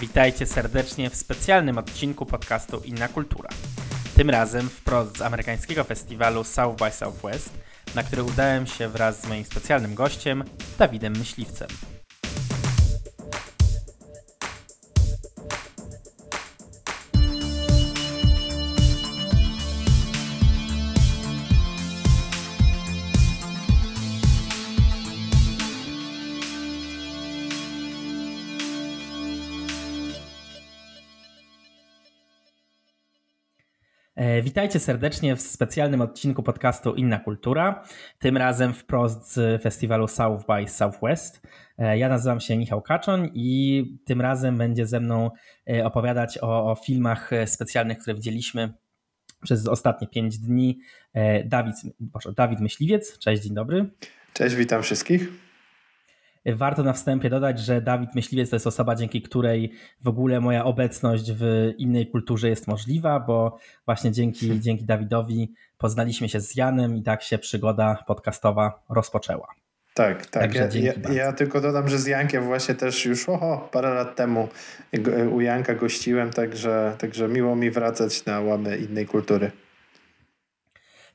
Witajcie serdecznie w specjalnym odcinku podcastu Inna Kultura. Tym razem wprost z amerykańskiego festiwalu South by Southwest, na który udałem się wraz z moim specjalnym gościem, Dawidem Myśliwcem. Witajcie serdecznie w specjalnym odcinku podcastu Inna Kultura, tym razem wprost z festiwalu South by Southwest. E, ja nazywam się Michał Kaczoń i tym razem będzie ze mną e, opowiadać o, o filmach specjalnych, które widzieliśmy przez ostatnie pięć dni. Dawid, Boże, Dawid Myśliwiec, cześć, dzień dobry. Cześć, witam wszystkich. Warto na wstępie dodać, że Dawid Myśliwiec to jest osoba, dzięki której w ogóle moja obecność w innej kulturze jest możliwa, bo właśnie dzięki, dzięki Dawidowi poznaliśmy się z Janem i tak się przygoda podcastowa rozpoczęła. Tak, tak. Ja, ja, ja, tylko dodam, że z Jankiem właśnie też już oho, parę lat temu u Janka gościłem, także, także miło mi wracać na łamy innej kultury.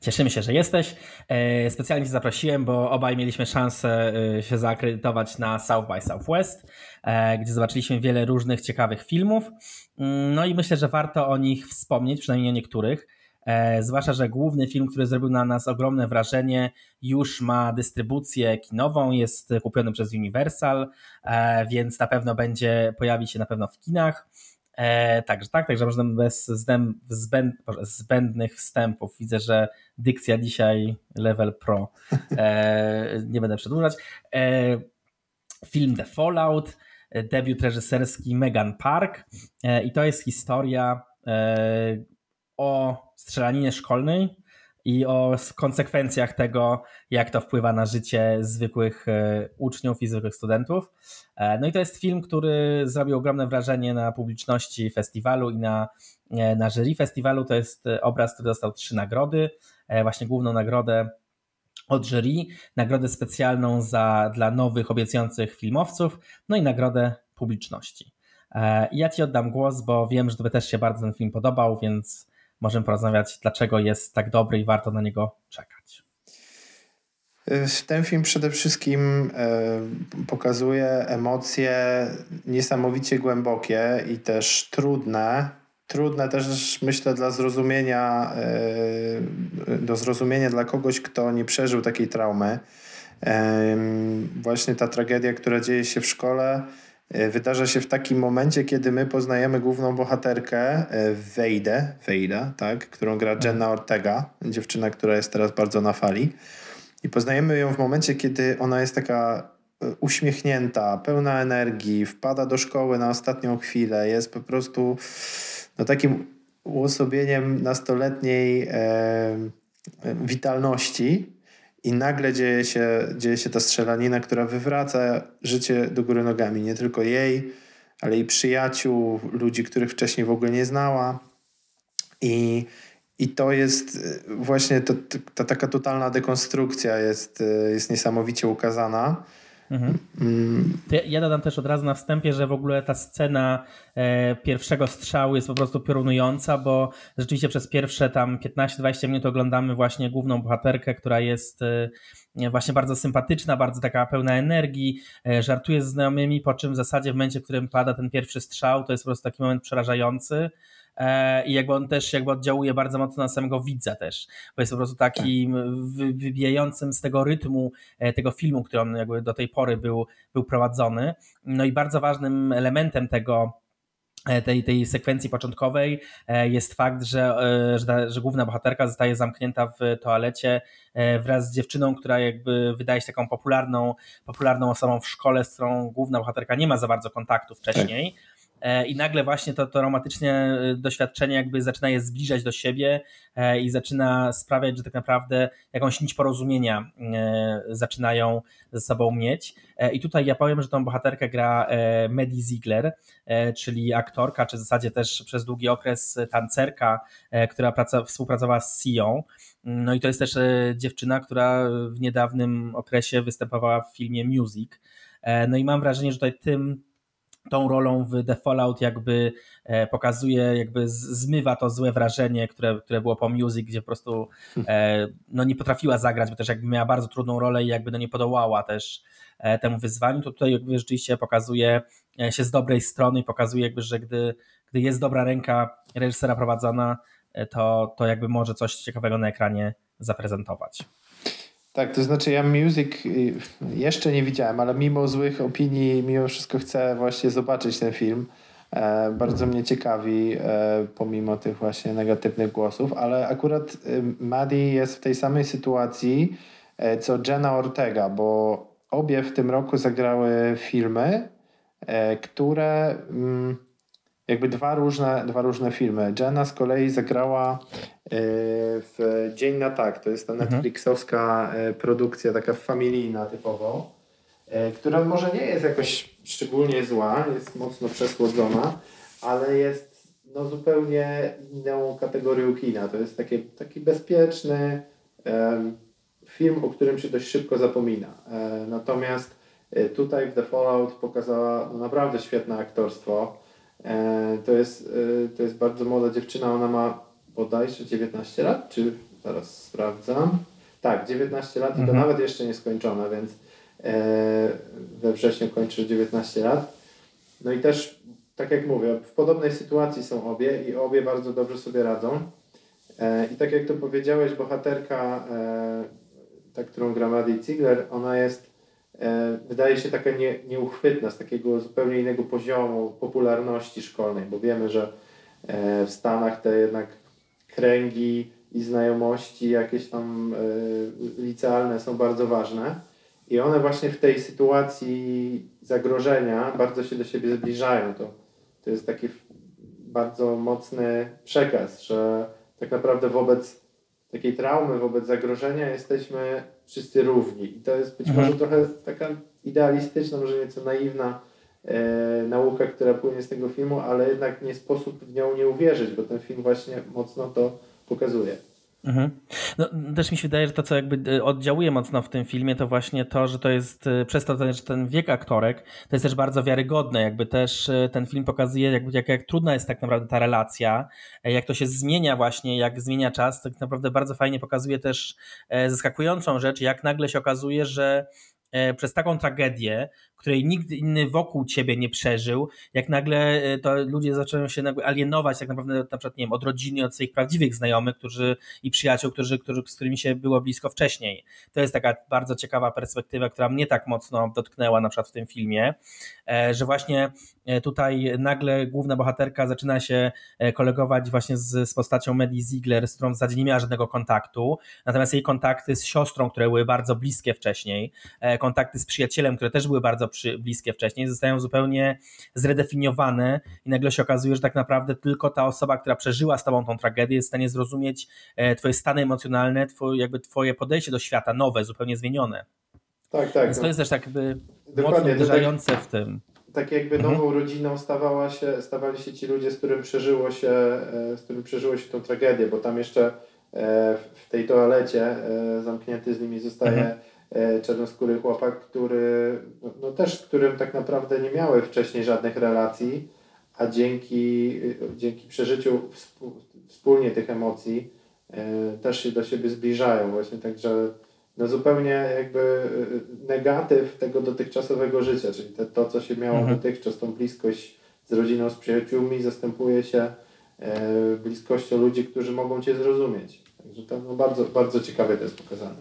Cieszymy się, że jesteś. E, specjalnie Cię zaprosiłem, bo obaj mieliśmy szansę e, się zaakredytować na South by Southwest, e, gdzie zobaczyliśmy wiele różnych ciekawych filmów. Mm, no i myślę, że warto o nich wspomnieć, przynajmniej o niektórych. Zwłaszcza, że główny film, który zrobił na nas ogromne wrażenie, już ma dystrybucję kinową, jest kupiony przez Universal, więc na pewno będzie, pojawi się na pewno w kinach. E, także tak, także można bez zbęd, zbędnych wstępów. Widzę, że dykcja dzisiaj level pro. E, nie będę przedłużać. E, film The Fallout, debiut reżyserski Megan Park i to jest historia o strzelaninie szkolnej i o konsekwencjach tego, jak to wpływa na życie zwykłych e, uczniów i zwykłych studentów. E, no i to jest film, który zrobił ogromne wrażenie na publiczności festiwalu i na, e, na jury festiwalu. To jest obraz, który dostał trzy nagrody, właśnie główną nagrodę od jury, nagrodę specjalną za, dla nowych, obiecujących filmowców, no i nagrodę publiczności. Ja Ci oddam głos, bo wiem, że Tobie też się bardzo ten film podobał, więc możemy porozmawiać, dlaczego jest tak dobry i warto na niego czekać. Ten film przede wszystkim e, pokazuje emocje niesamowicie głębokie i też trudne. Trudne też myślę dla zrozumienia, e, do zrozumienia dla kogoś, kto nie przeżył takiej traumy. Właśnie ta tragedia, która dzieje się w szkole, wydarza się w takim momencie, kiedy my poznajemy główną bohaterkę e, Wejdę, Wejda, tak, którą gra Jenna mhm. Ortega, dziewczyna, która jest teraz bardzo na fali. I poznajemy ją w momencie, kiedy ona jest taka e, uśmiechnięta, pełna energii, wpada do szkoły na ostatnią chwilę, jest po prostu no, takim uosobieniem nastoletniej e, witalności i nagle dzieje się, dzieje się ta strzelanina, która wywraca życie do góry nogami. Nie tylko jej, ale i przyjaciół, ludzi, których wcześniej w ogóle nie znała. I, i to jest właśnie to, ta taka totalna dekonstrukcja jest, jest niesamowicie ukazana. Mhm. Mm. Ja, dodam też od razu na wstępie, że w ogóle ta scena e, pierwszego strzału jest po prostu piorunująca, bo rzeczywiście przez pierwsze tam 15-20 minut oglądamy właśnie główną bohaterkę, która jest e, właśnie bardzo sympatyczna, bardzo taka pełna energii, e, żartuje z znajomymi, po czym w zasadzie w momencie, w którym pada ten pierwszy strzał, to jest po prostu taki moment przerażający. E, i jakby on też jakby oddziałuje bardzo mocno na samego widza też, bo jest po prostu takim tak. wybijającym z tego rytmu e, tego filmu, który on jakby do tej pory był, był prowadzony. No i bardzo ważnym elementem tego e, tej, tej sekwencji początkowej jest fakt, że, że, że, główna bohaterka zostaje zamknięta w toalecie wraz z dziewczyną, która jakby wydaje się taką popularną, popularną osobą w szkole, z którą główna bohaterka nie ma za bardzo kontaktu wcześniej. E, i nagle właśnie to, to romantyczne e, doświadczenie jakby zaczyna je zbliżać do siebie e, i zaczyna sprawiać, że tak naprawdę jakąś nić porozumienia zaczynają ze sobą mieć. I tutaj ja powiem, że tą bohaterkę gra Maddie Ziegler, czyli aktorka, czy w zasadzie też przez długi okres tancerka, która praca, współpracowała z Sion. No i to jest też dziewczyna, która w niedawnym okresie występowała w filmie Music. No i mam wrażenie, że tutaj tym tą rolą w The Fallout jakby e, pokazuje, jakby zmywa to złe wrażenie, które, które było po Music, gdzie po prostu e, no, nie potrafiła zagrać, bo też jakby miała bardzo trudną rolę i jakby no, nie podołała też e, temu wyzwaniu, to tutaj jakby rzeczywiście pokazuje się z dobrej strony i pokazuje jakby, że gdy, gdy jest dobra ręka reżysera prowadzona, to, to jakby może coś ciekawego na ekranie zaprezentować. Tak, to znaczy ja Music y, jeszcze nie widziałem, ale mimo złych opinii, mimo wszystko chcę właśnie zobaczyć ten film. E, bardzo mnie ciekawi, e, pomimo tych właśnie negatywnych głosów, ale akurat y, Maddie jest w tej samej sytuacji e, co Jenna Ortega, bo obie w tym roku zagrały filmy, e, które mm, jakby dwa różne, dwa różne filmy. Jenna z kolei zagrała w Dzień na tak. To jest ta mhm. Netflixowska e, produkcja, taka familijna typowo, e, która może nie jest jakoś szczególnie zła, jest mocno przesłodzona, ale jest no, zupełnie inną kategorią kina. To jest taki, taki bezpieczny film, o którym się dość szybko zapomina. E, natomiast tutaj w The Fallout pokazała no, naprawdę świetne aktorstwo. E, to jest, e, to jest bardzo młoda dziewczyna, ona ma bodajże 19 lat, czy zaraz sprawdzam. Tak, 19 lat i to mhm. nawet jeszcze nie skończone, więc e, we wrześniu kończy 19 lat. No i też, tak jak mówię, w podobnej sytuacji są obie i obie bardzo dobrze sobie radzą. I tak jak to powiedziałeś, bohaterka, ta, którą gra Maddie Ziegler, ona jest E, wydaje się taka nie, nieuchwytna, z takiego zupełnie innego poziomu popularności szkolnej, bo wiemy, że e, w Stanach te jednak kręgi i znajomości jakieś tam e, licealne są bardzo ważne i one właśnie w tej sytuacji zagrożenia bardzo się do siebie zbliżają. To, to jest taki bardzo mocny przekaz, że tak naprawdę wobec takiej traumy, wobec zagrożenia jesteśmy wszyscy równi. I to jest być mhm. może trochę taka idealistyczna, może nieco naiwna e, nauka, która płynie z tego filmu, ale jednak nie sposób w nią nie uwierzyć, bo ten film właśnie mocno to pokazuje. Mhm. No, też mi się wydaje, że to, co jakby e, oddziałuje mocno w tym filmie, to właśnie to, że to jest e, przez to, że ten wiek aktorek, to jest też bardzo wiarygodne. Jakby też ten film pokazuje, jakby, jak, jak trudna jest tak naprawdę ta relacja, jak to się zmienia właśnie, jak zmienia czas. Tak naprawdę bardzo fajnie pokazuje też zaskakującą rzecz, jak nagle się okazuje, że przez taką tragedię, której nikt inny wokół ciebie nie przeżył, jak nagle e, to ludzie zaczynają się alienować tak naprawdę na przykład, nie wiem, od rodziny, od swoich prawdziwych znajomych którzy, i przyjaciół, którzy, którzy, z którymi się było blisko wcześniej. To jest taka bardzo ciekawa perspektywa, która mnie tak mocno dotknęła na przykład w tym filmie, e, że właśnie e, tutaj nagle główna bohaterka zaczyna się kolegować właśnie z, z postacią Medi Ziegler, z którą w zasadzie nie miała żadnego kontaktu, natomiast jej kontakty z siostrą, które były bardzo bliskie wcześniej, kontakty z przyjacielem, które też były bardzo przy, bliskie wcześniej, zostają zupełnie zredefiniowane i nagle się okazuje, że tak naprawdę tylko ta osoba, która przeżyła z tobą tą tragedię jest w stanie zrozumieć e, twoje stany emocjonalne, twoje, jakby twoje podejście do świata, nowe, zupełnie zmienione. Tak, tak. Więc to jest też tak jakby Dokładnie, mocno uderzające tak, w tym. Tak jakby mhm. nową rodziną stawała się, stawali się ci ludzie, z którym przeżyło się, e, z którym przeżyło się tą tragedię, bo tam jeszcze e, w tej toalecie zamknięty z nimi zostaje mhm czarnoskóry chłopak, który no, no, też z którym tak naprawdę nie miały wcześniej żadnych relacji, a dzięki, dzięki przeżyciu wspólnie tych emocji e, też się do siebie zbliżają właśnie, także no zupełnie jakby e, negatyw tego dotychczasowego życia, czyli te, to, co się miało mhm. dotychczas, tą bliskość z rodziną, z przyjaciółmi, zastępuje się bliskością ludzi, którzy mogą Cię zrozumieć. Także to no bardzo, bardzo ciekawe to jest pokazane.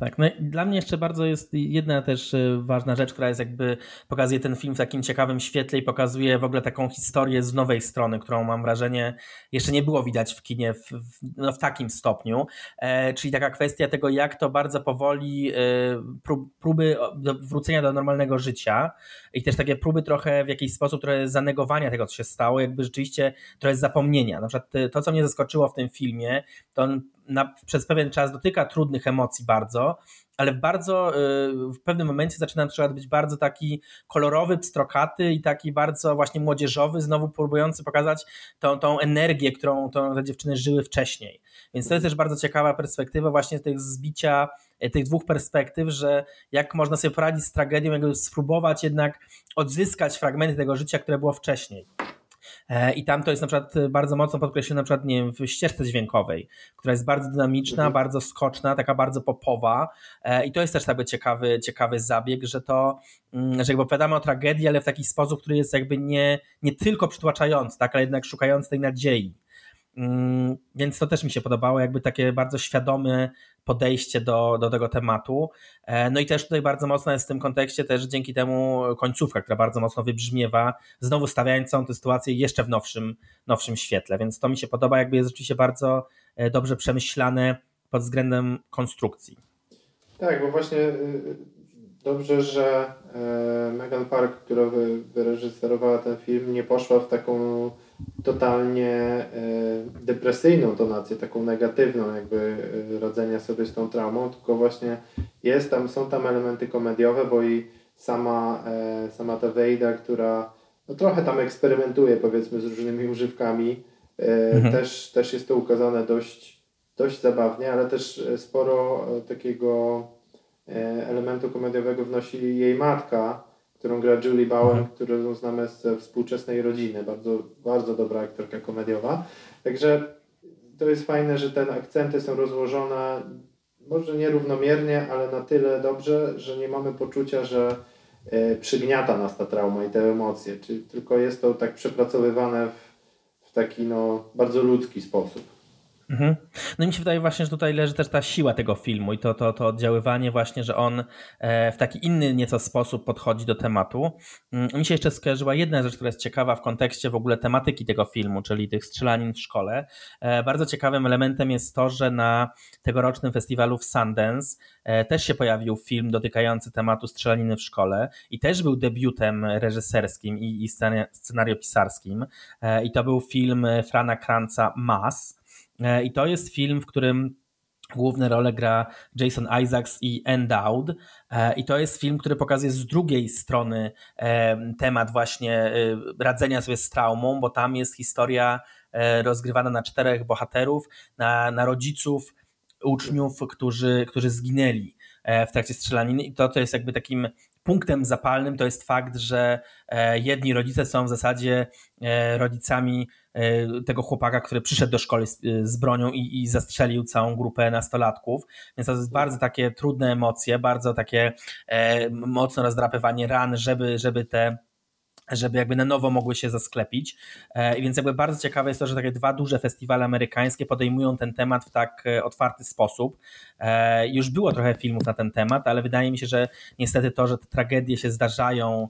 Tak, no dla mnie jeszcze bardzo jest jedna też e, ważna rzecz, która jest jakby pokazuje ten film w takim ciekawym świetle i pokazuje w ogóle taką historię z nowej strony, którą mam wrażenie jeszcze nie było widać w kinie w, w, no w takim stopniu, e, czyli taka kwestia tego, jak to bardzo powoli e, prób, próby do, wrócenia do normalnego życia i też takie próby trochę w jakiś sposób trochę zanegowania tego, co się stało, jakby rzeczywiście trochę zapomnienia. Na przykład to, co mnie zaskoczyło w tym filmie, to on na, przez pewien czas dotyka trudnych emocji bardzo, ale w bardzo, y, w pewnym momencie zaczyna być bardzo taki kolorowy, pstrokaty i taki bardzo właśnie młodzieżowy, znowu próbujący pokazać tą, tą energię, którą te dziewczyny żyły wcześniej. Więc to jest też bardzo ciekawa perspektywa właśnie tych zbicia y, tych dwóch perspektyw, że jak można sobie poradzić z tragedią, jakby spróbować jednak odzyskać fragmenty tego życia, które było wcześniej. E, I tam to jest na przykład bardzo mocno podkreślone na przykład nie wiem, w ścieżce dźwiękowej, która jest bardzo dynamiczna, mhm. bardzo skoczna, taka bardzo popowa. E, I to jest też jakby ciekawy, ciekawy zabieg, że to, mm, że jakby opowiadamy o tragedii, ale w taki sposób, który jest jakby nie, nie tylko przytłaczający, tak, ale jednak szukający tej nadziei. Mm, więc to też mi się podobało, jakby takie bardzo świadome podejście do, do tego tematu. E, no i też tutaj bardzo mocno jest w tym kontekście też dzięki temu końcówka, która bardzo mocno wybrzmiewa, znowu stawiając tę sytuację jeszcze w nowszym, nowszym świetle, więc to mi się podoba, jakby jest rzeczywiście bardzo e, dobrze przemyślane pod względem konstrukcji. Tak, bo właśnie y, dobrze, że e, Megan Park, która wyreżyserowała ten film, nie poszła w taką totalnie e, depresyjną tonację, taką negatywną jakby e, radzenia sobie z tą traumą, tylko właśnie jest tam, są tam elementy komediowe, bo i sama, e, sama ta Wejda, która no trochę tam eksperymentuje powiedzmy z różnymi używkami, mhm. też, też jest to ukazane dość, dość zabawnie, ale też sporo takiego elementu komediowego wnosi jej matka, którą gra Julie Bowen, mhm. którą znamy ze współczesnej rodziny. Bardzo, bardzo dobra aktorka komediowa. Także to jest fajne, że te akcenty są rozłożone może nierównomiernie, ale na tyle dobrze, że nie mamy poczucia, że y, przygniata nas ta trauma i te emocje. Czyli tylko jest to tak przepracowywane w, w taki no, bardzo ludzki sposób. Mhm. No i mi się wydaje właśnie, że tutaj leży też ta siła tego filmu i to, to, to oddziaływanie właśnie, że on e, w taki inny nieco sposób podchodzi do tematu. Mm, mi się jeszcze skojarzyła jedna rzecz, która jest ciekawa w kontekście w ogóle tematyki tego filmu, czyli tych strzelanin w szkole. E, bardzo ciekawym elementem jest to, że na tegorocznym festiwalu w Sundance e, też się pojawił film dotykający tematu strzelaniny w szkole i też był debiutem reżyserskim i, scenariopisarskim. I to był film Frana Kranza Mass E, I to jest film, w którym główne role gra Jason Isaacs i Endowd. E, I to jest film, który pokazuje z drugiej strony e, temat właśnie radzenia sobie z traumą, bo tam jest historia rozgrywana na czterech bohaterów, na, na rodziców uczniów, którzy, którzy zginęli w trakcie strzelaniny i to, to jest jakby takim punktem zapalnym to jest fakt, że jedni rodzice są w zasadzie rodzicami E, tego chłopaka, który przyszedł do szkoły z, bronią i, i, zastrzelił całą grupę nastolatków. Więc to jest bardzo takie trudne emocje, bardzo takie e, mocno rozdrapywanie ran, żeby, żeby te żeby jakby na nowo mogły się zasklepić. E, więc jakby bardzo ciekawe jest to, że takie dwa duże festiwale amerykańskie podejmują ten temat w tak e, otwarty sposób. E, już było trochę filmów na ten temat, ale wydaje mi się, że niestety to, że te tragedie się zdarzają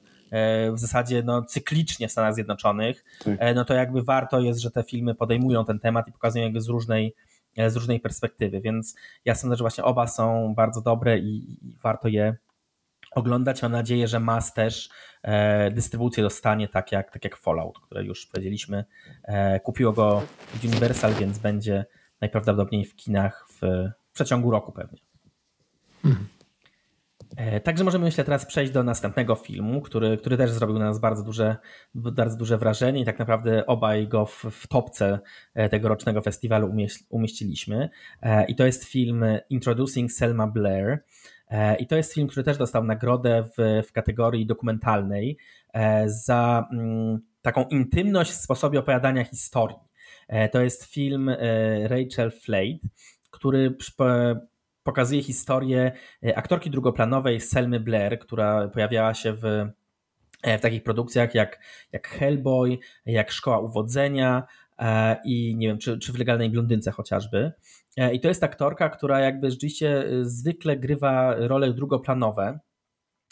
w zasadzie no, cyklicznie w Stanach Zjednoczonych, tak. no to jakby warto jest, że te filmy podejmują ten temat i pokazują jakby z różnej, z różnej perspektywy, więc ja sądzę, że właśnie oba są bardzo dobre i, i warto je oglądać. Mam nadzieję, że Mas też e, dystrybucję dostanie tak jak, tak jak Fallout, które już powiedzieliśmy. E, kupiło go Universal, więc będzie najprawdopodobniej w kinach w, w przeciągu roku pewnie. Mhm. E, także możemy myślę teraz przejść do następnego filmu, który, który też zrobił na nas bardzo duże, bardzo duże wrażenie i tak naprawdę obaj go w, w topce e, tegorocznego festiwalu umieściliśmy. E, I to jest film Introducing Selma Blair. I to jest film, który też dostał nagrodę w, w kategorii dokumentalnej za mm, taką intymność w sposobie opowiadania historii. To jest film Rachel Flade, który pokazuje historię e, aktorki drugoplanowej Selmy Blair, która pojawiała się w, e, w takich produkcjach jak, jak Hellboy, jak Szkoła Uwodzenia e, i nie wiem, czy, czy w Legalnej Blondynce chociażby. I to jest aktorka, która jakby rzeczywiście zwykle grywa role drugoplanowe,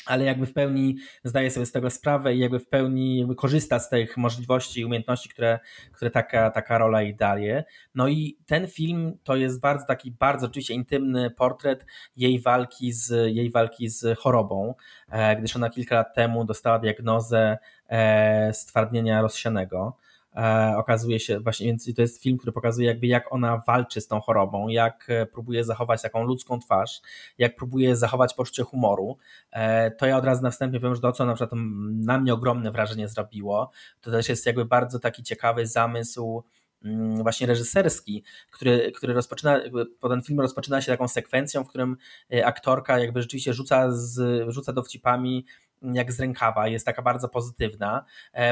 ale jakby w pełni zdaje sobie z tego sprawę i jakby w pełni jakby korzysta z tych możliwości i umiejętności, które, które taka, taka rola jej daje. No i ten film to jest bardzo taki, bardzo oczywiście intymny portret jej walki z, jej walki z chorobą, e, gdyż ona kilka lat temu dostała diagnozę e, stwardnienia rozsianego. E, okazuje się właśnie, więc to jest film, który pokazuje jakby jak ona walczy z tą chorobą, jak e, próbuje zachować taką ludzką twarz, jak próbuje zachować poczucie humoru. E, to ja od razu na wstępie powiem, że to, co na przykład na mnie ogromne wrażenie zrobiło, to też jest jakby bardzo taki ciekawy zamysł mm, właśnie reżyserski, który, który rozpoczyna, po ten film rozpoczyna się taką sekwencją, w którym aktorka jakby rzeczywiście rzuca, z, rzuca dowcipami jak z rękawa, jest taka bardzo pozytywna,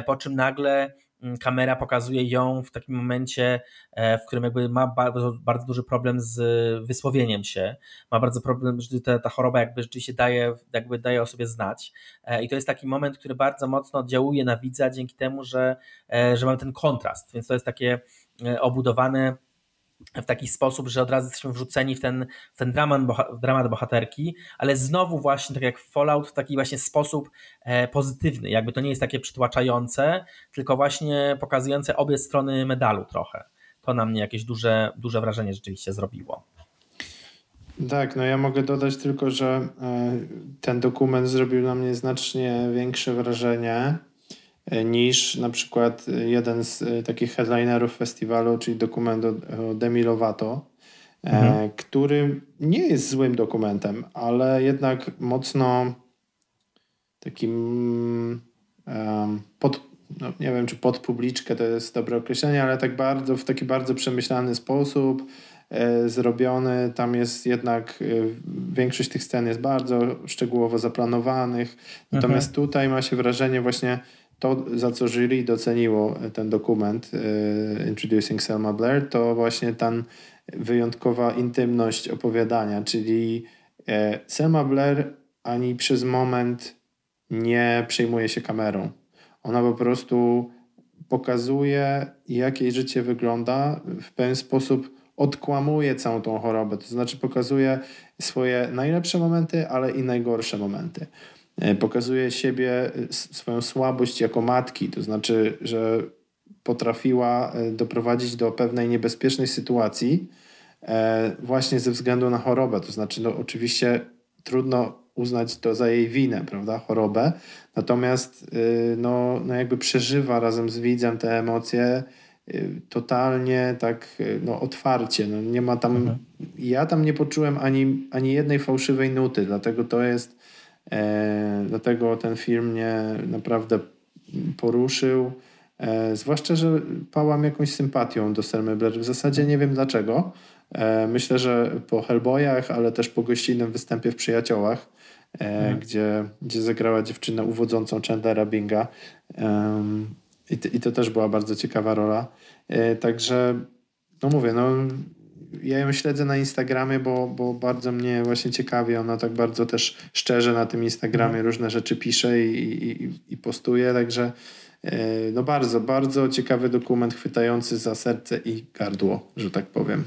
po czym nagle kamera pokazuje ją w takim momencie, e, w którym jakby ma bardzo, bardzo duży problem z wysłowieniem się, ma bardzo problem, że ta, ta choroba jakby rzeczywiście daje, jakby daje o sobie znać. E, i to jest taki moment, który bardzo mocno oddziałuje na widza dzięki temu, że, e, że mamy ten kontrast, więc to jest takie obudowane w taki sposób, że od razu jesteśmy wrzuceni w ten, w ten dramat, dramat bohaterki, ale znowu właśnie tak jak Fallout w taki właśnie sposób e, pozytywny, jakby to nie jest takie przytłaczające, tylko właśnie pokazujące obie strony medalu trochę. To na mnie jakieś duże, duże wrażenie rzeczywiście zrobiło. Tak, no ja mogę dodać tylko, że e, ten dokument zrobił na mnie znacznie większe wrażenie niż na przykład jeden z e, takich headlinerów festiwalu, czyli dokument o Demi Lovato, e, mhm. który nie jest złym dokumentem, ale jednak mocno takim pod, no nie wiem czy pod publiczkę to jest dobre określenie, ale tak bardzo w taki bardzo przemyślany sposób zrobiony. Tam jest jednak większość tych scen jest bardzo szczegółowo zaplanowanych. Natomiast mhm. tutaj ma się wrażenie właśnie to, za co jury doceniło ten dokument uh, Introducing Selma Blair, to właśnie ten wyjątkowa intymność opowiadania, czyli e, Selma Blair ani przez moment nie przejmuje się kamerą. Ona po prostu pokazuje, jak jej życie wygląda, w pewien sposób odkłamuje całą tą chorobę. To znaczy pokazuje swoje najlepsze momenty, ale i najgorsze momenty. E, pokazuje siebie, e, swoją słabość jako matki, to znaczy, że potrafiła e, doprowadzić do pewnej niebezpiecznej sytuacji właśnie ze względu na chorobę. To znaczy, no oczywiście trudno uznać to za jej winę, prawda, chorobę, natomiast no, no jakby przeżywa razem z widzem te emocje totalnie tak no, otwarcie. No, nie ma tam, mhm. ja tam nie poczułem ani, ani jednej fałszywej nuty, dlatego to jest E, dlatego ten film mnie naprawdę poruszył. E, zwłaszcza, że pałam jakąś sympatią do Selmy Blair. W zasadzie nie wiem dlaczego. E, myślę, że po Hellboyach, ale też po gościnnym występie w Przyjaciołach, hmm. gdzie, gdzie zagrała dziewczynę uwodzącą Chandlera Binga. I to, I to też była bardzo ciekawa rola. Także, no mówię, no ja ją śledzę na Instagramie, bo, bo bardzo mnie właśnie ciekawi. Ona tak bardzo też szczerze na tym Instagramie mhm. różne rzeczy pisze i, i, i postuje, także e, no bardzo, bardzo ciekawy dokument chwytający za serce i gardło, że tak powiem.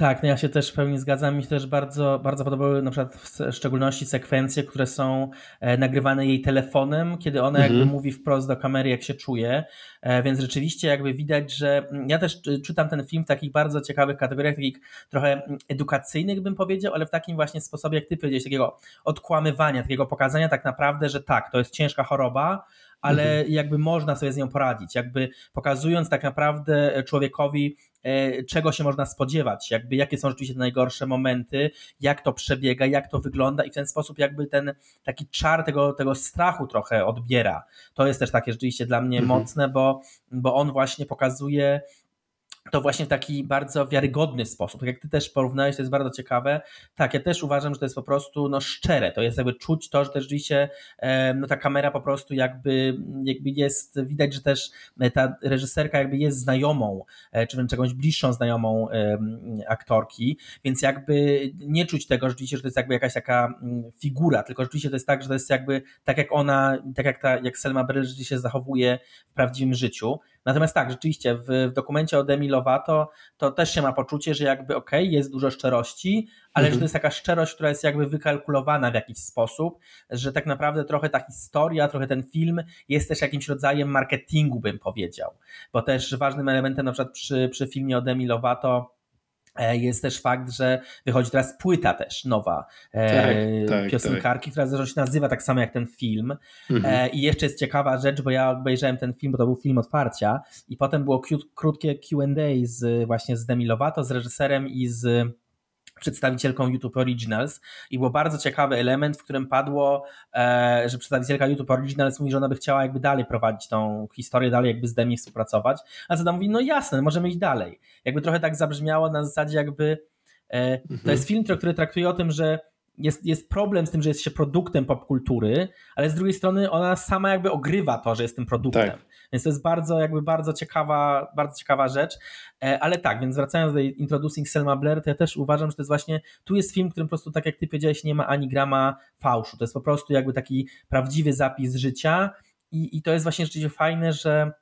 Tak, no ja się też w pełni zgadzam. Mi się też bardzo, bardzo podobały na przykład w szczególności sekwencje, które są e, nagrywane jej telefonem, kiedy ona mhm. jakby mówi wprost do kamery, jak się czuje. E, więc rzeczywiście jakby widać, że mm, ja też czytam ten film w takich bardzo ciekawych kategoriach, takich trochę mm, edukacyjnych bym powiedział, ale w takim właśnie sposobie, jak ty powiedziałeś, takiego odkłamywania, takiego pokazania tak naprawdę, że tak, to jest ciężka choroba, ale mhm. jakby można sobie z nią poradzić, jakby pokazując tak naprawdę człowiekowi, e, czego się można spodziewać, jakby jakie są rzeczywiście najgorsze momenty, jak to przebiega, jak to wygląda i w ten sposób jakby ten taki czar tego, tego strachu trochę odbiera. To jest też takie rzeczywiście dla mnie mhm. mocne, bo, bo on właśnie pokazuje to właśnie w taki bardzo wiarygodny sposób. Tak jak ty też porównałeś, to jest bardzo ciekawe. Tak, ja też uważam, że to jest po prostu no, szczere. To jest jakby czuć to, że też rzeczywiście no, ta kamera po prostu jakby, jakby jest, widać, że też ta reżyserka jakby jest znajomą, e, czy wręcz jakąś bliższą znajomą aktorki, więc jakby nie czuć tego rzeczywiście, że to jest jakby jakaś taka mm, figura, tylko rzeczywiście to jest tak, że to jest jakby tak jak ona, tak jak ta, jak Selma Bryl rzeczywiście się zachowuje w prawdziwym życiu. Natomiast tak, rzeczywiście w, w dokumencie o Demi Lovato to też się ma poczucie, że jakby okej, okay, jest dużo szczerości, ale mhm. że to jest taka szczerość, która jest jakby wykalkulowana w jakiś sposób, że tak naprawdę trochę ta historia, trochę ten film jest też jakimś rodzajem marketingu, bym powiedział. Bo też ważnym elementem na przykład przy, przy filmie o Demi Lovato jest też fakt, że wychodzi teraz płyta też nowa e, tak, tak, piosenkarki, tak. która zresztą się nazywa tak samo jak ten film. Mhm. E, I jeszcze jest ciekawa rzecz, bo ja obejrzałem ten film, bo to był film otwarcia i potem było krótkie Q&A z, właśnie z Demi Lovato, z reżyserem i z przedstawicielką YouTube Originals i był bardzo ciekawy element, w którym padło, e, że przedstawicielka YouTube Originals mówi, że ona by chciała jakby dalej prowadzić tą historię, dalej jakby z Demi współpracować, a Zada mówi, no jasne, możemy iść dalej. Jakby trochę tak zabrzmiało na zasadzie jakby e, mhm. to jest film, który traktuje o tym, że jest, jest problem z tym, że jest się produktem popkultury, ale z drugiej strony ona sama jakby ogrywa to, że jest tym produktem. Tak. Więc to jest bardzo, jakby bardzo ciekawa, bardzo ciekawa rzecz. E, ale tak, więc wracając do Introducing Selma Blair, to ja też uważam, że to jest właśnie, tu jest film, w którym po prostu, tak jak ty powiedziałeś, nie ma ani grama fałszu. To jest po prostu jakby taki prawdziwy zapis życia i, i to jest właśnie rzeczywiście fajne, że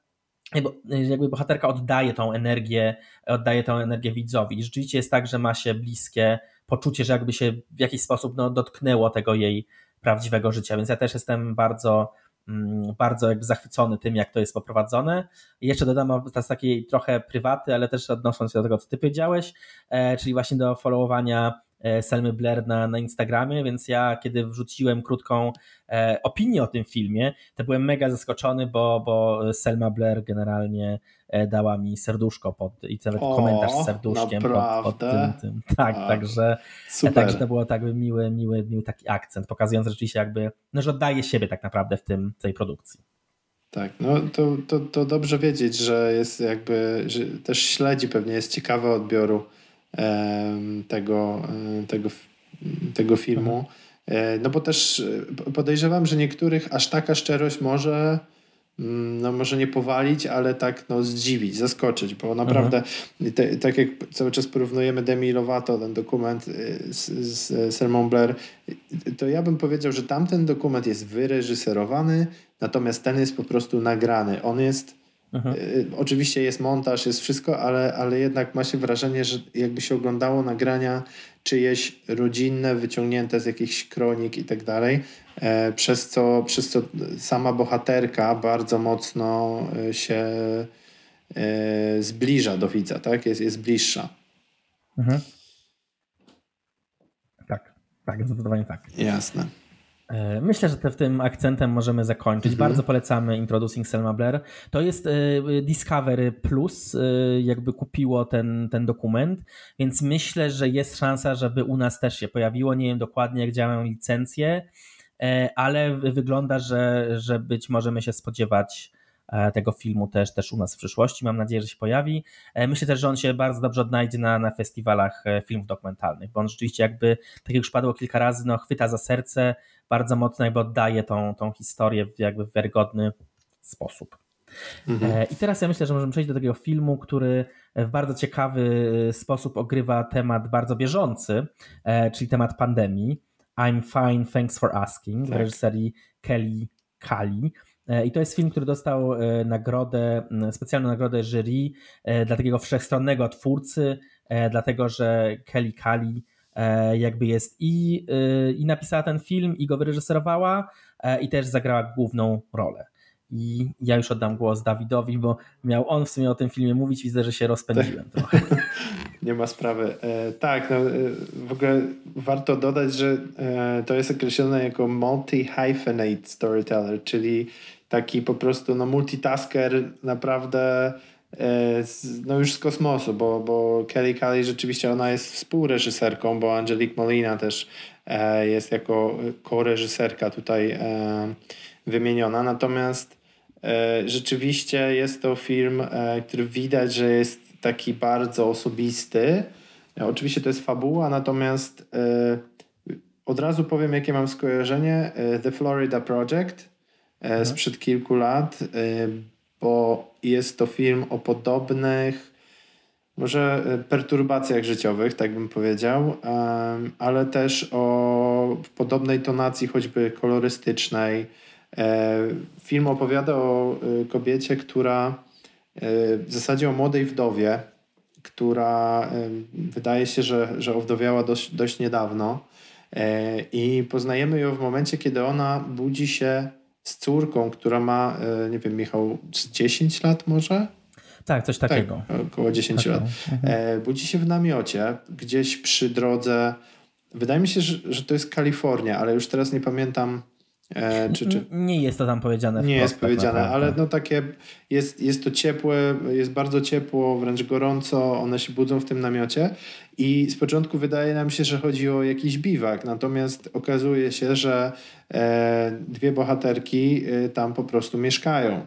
jakby bohaterka oddaje tą energię, oddaje tą energię widzowi. I rzeczywiście jest tak, że ma się bliskie poczucie, że jakby się w jakiś sposób no, dotknęło tego jej prawdziwego życia. Więc ja też jestem bardzo, bardzo jakby zachwycony tym, jak to jest poprowadzone. I jeszcze dodam z takiej trochę prywaty, ale też odnosząc się do tego, co ty powiedziałeś, e, czyli właśnie do followowania Selmy Blair na, na Instagramie, więc ja kiedy wrzuciłem krótką e, opinię o tym filmie, to byłem mega zaskoczony, bo, bo Selma Blair generalnie e, dała mi serduszko pod, i cały o, komentarz z serduszkiem pod, pod, tym, tym. Tak, A, także, super. także to było tak miły, miły, miły taki akcent, pokazując rzeczywiście jakby, no, że oddaje siebie tak naprawdę w tym, tej produkcji. Tak, no to, to, to dobrze wiedzieć, że jest jakby, że też śledzi pewnie, jest ciekawe odbioru tego, tego, tego filmu. E, no bo też e, podejrzewam, że niektórych aż taka szczerość może mm, no może nie powalić, ale tak no zdziwić, zaskoczyć, bo naprawdę te, tak jak cały czas porównujemy Demi Lovato, ten dokument e, z, z Selmą Blair, to ja bym powiedział, że tamten dokument jest wyreżyserowany, natomiast ten jest po prostu nagrany. On jest Y, oczywiście jest montaż, jest wszystko, ale, ale jednak ma się wrażenie, że jakby się oglądało nagrania czyjeś rodzinne, wyciągnięte z jakichś kronik i tak dalej, e, przez co, przez co sama bohaterka bardzo mocno e, się e, zbliża do widza, tak? Jest, jest bliższa. Mhm. Tak, tak, zdecydowanie tak. Jasne. E, myślę, że te, tym akcentem możemy zakończyć. Mhm. Bardzo polecamy Introducing Selma Blair. To jest e, Discovery Plus, e, jakby kupiło ten, ten dokument, więc myślę, że jest szansa, żeby u nas też się pojawiło. Nie wiem dokładnie, jak działają licencje, ale wygląda, że, że być możemy się spodziewać tego filmu też, też u nas w przyszłości. Mam nadzieję, że się pojawi. Myślę też, że on się bardzo dobrze odnajdzie na, na festiwalach filmów dokumentalnych, bo on rzeczywiście jakby, tak jak już padło kilka razy, no chwyta za serce, bardzo mocno jakby oddaje tą, tą historię w jakby w wiarygodny sposób. Mhm. I teraz ja myślę, że możemy przejść do takiego filmu, który w bardzo ciekawy sposób ogrywa temat bardzo bieżący, czyli temat pandemii. I'm fine, thanks for asking, tak. w reżyserii Kelly Kali. E, I to jest film, który dostał e, nagrodę, specjalną nagrodę jury e, dla takiego wszechstronnego twórcy, dlatego że Kelly Kali jakby jest i, i napisała ten film, i go wyreżyserowała, i też zagrała główną rolę. I ja już oddam głos Dawidowi, bo miał on w sumie o tym filmie mówić. Widzę, że się rozpędziłem trochę. Nie ma sprawy. E, tak, no, e, w ogóle warto dodać, że e, to jest określone jako multi-hyphenate storyteller, czyli taki po prostu no, multitasker naprawdę e, z, no już z kosmosu, bo, bo Kelly Kelly rzeczywiście ona jest współreżyserką, bo Angelique Molina też e, jest jako koreżyserka tutaj e, wymieniona. Natomiast rzeczywiście jest to film, który widać, że jest taki bardzo osobisty. Oczywiście to jest fabuła, natomiast od razu powiem, jakie mam skojarzenie. The Florida Project E, mhm. sprzed kilku lat, e, bo jest to film o podobnych może e, perturbacjach życiowych, tak bym powiedział, ale też o podobnej tonacji, choćby kolorystycznej. Film opowiada o kobiecie, która w zasadzie o młodej wdowie, która wydaje się, że, że owdowiała dość, dość niedawno. I poznajemy ją w momencie, kiedy ona budzi się z córką, która ma, e, nie wiem, Michał, 10 lat może? Tak, coś takiego. Tak, około 10 tak, lat. Mhm. budzi się w namiocie, gdzieś przy drodze. Wydaje mi się, że, że to jest Kalifornia, ale już teraz nie pamiętam E, czy, czy... Nie jest to tam powiedziane. Nie jest tak powiedziane, ale no takie jest, jest to ciepłe, jest bardzo ciepło, wręcz gorąco, one się budzą w tym namiocie i z początku wydaje nam się, że chodzi o jakiś biwak, natomiast okazuje się, że e, dwie bohaterki e, tam po prostu mieszkają.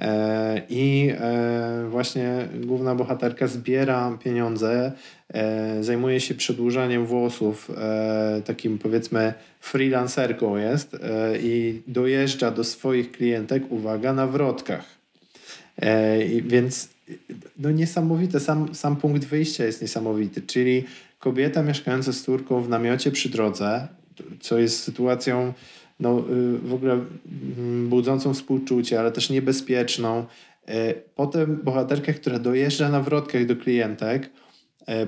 E, I e, właśnie główna bohaterka zbiera pieniądze, zajmuje się przedłużaniem włosów, takim powiedzmy freelancerką jest i dojeżdża do swoich klientek, uwaga, na wrotkach. Więc no niesamowite, sam, sam punkt wyjścia jest niesamowity, czyli kobieta mieszkająca z córką w namiocie przy drodze, co jest sytuacją no, y, w ogóle mm, budzącą współczucie, ale też niebezpieczną. E, potem bohaterka, która dojeżdża na wrotkach do klientek, e,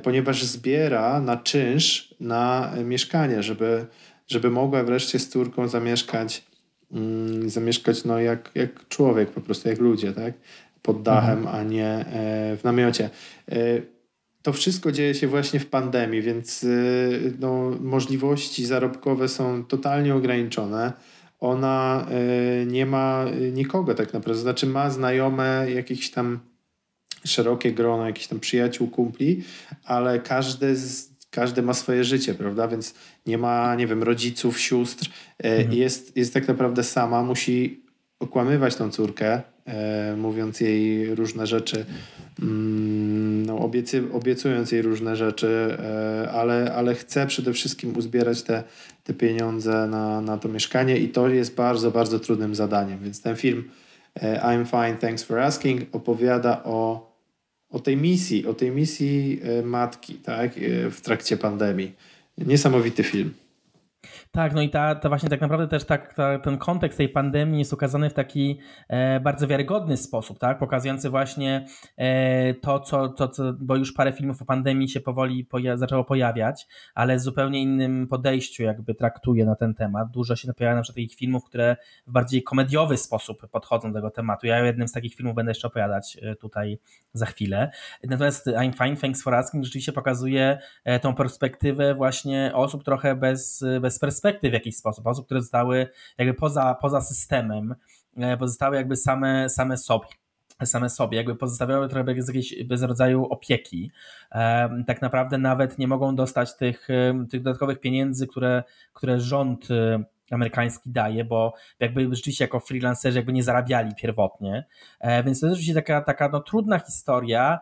ponieważ zbiera na czynsz na mieszkanie, żeby, żeby mogła wreszcie z córką zamieszkać, mm, zamieszkać no jak, jak człowiek, po prostu jak ludzie, tak? Pod dachem, mhm. a nie e, w namiocie to wszystko dzieje się właśnie w pandemii, więc no, możliwości zarobkowe są totalnie ograniczone. Ona nie ma nikogo tak naprawdę, znaczy ma znajome jakieś tam szerokie grono, jakichś tam przyjaciół, kumpli, ale każdy, z, każdy ma swoje życie, prawda? Więc nie ma, nie wiem, rodziców, sióstr. Y, mhm. Jest, jest tak naprawdę sama, musi okłamywać tą córkę, mówiąc jej różne rzeczy Mm, no, obiecy, obiecując jej różne rzeczy, e, ale, ale chce przede wszystkim uzbierać te, te pieniądze na, na to mieszkanie i to jest bardzo, bardzo trudnym zadaniem. Więc ten film e, I'm Fine, Thanks for Asking opowiada o, o tej misji, o tej misji e, matki tak, w trakcie pandemii. Niesamowity film. Tak, no i ta, ta właśnie tak naprawdę też tak, ta, ten kontekst tej pandemii jest ukazany w taki e, bardzo wiarygodny sposób, tak? Pokazujący właśnie e, to, co, to, co, bo już parę filmów o pandemii się powoli poja zaczęło pojawiać, ale w zupełnie innym podejściu jakby traktuje na ten temat. Dużo się pojawia na przykład takich filmów, które w bardziej komediowy sposób podchodzą do tego tematu. Ja jednym z takich filmów będę jeszcze opowiadać e, tutaj za chwilę. Natomiast I'm Fine, Thanks for Asking rzeczywiście pokazuje e, tą perspektywę właśnie osób trochę bez, bez perspektywy perspektyw w jakiś sposób, osób, które zostały jakby poza, poza systemem, e, pozostały jakby same, same sobie same sobie, jakby pozostawiały trochę bez jakiegoś bez rodzaju opieki. E, tak naprawdę nawet nie mogą dostać tych, e, tych dodatkowych pieniędzy, które, które rząd amerykański daje, bo jakby rzeczywiście jako freelancerzy jakby nie zarabiali pierwotnie. Więc to jest rzeczywiście taka, taka no, trudna historia,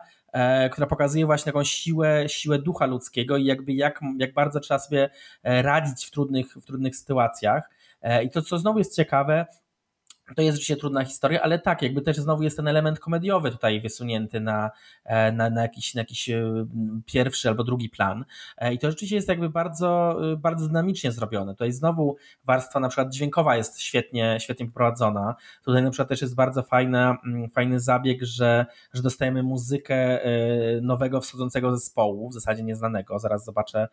która pokazuje właśnie taką siłę, siłę ducha ludzkiego i jakby jak, jak bardzo trzeba sobie e, radzić w trudnych, w trudnych sytuacjach. E, I to, co znowu jest ciekawe, to jest rzeczywiście trudna historia, ale tak, jakby też znowu jest ten element komediowy tutaj wysunięty na, e, na, na, jakiś, na jakiś e, pierwszy albo drugi plan. E, I to rzeczywiście jest jakby bardzo, bardzo dynamicznie zrobione. Tutaj znowu warstwa na przykład dźwiękowa jest świetnie, świetnie poprowadzona. Tutaj na przykład też jest bardzo fajna, mm, fajny zabieg, że, że dostajemy muzykę nowego wschodzącego zespołu, w zasadzie nieznanego. Zaraz zobaczę,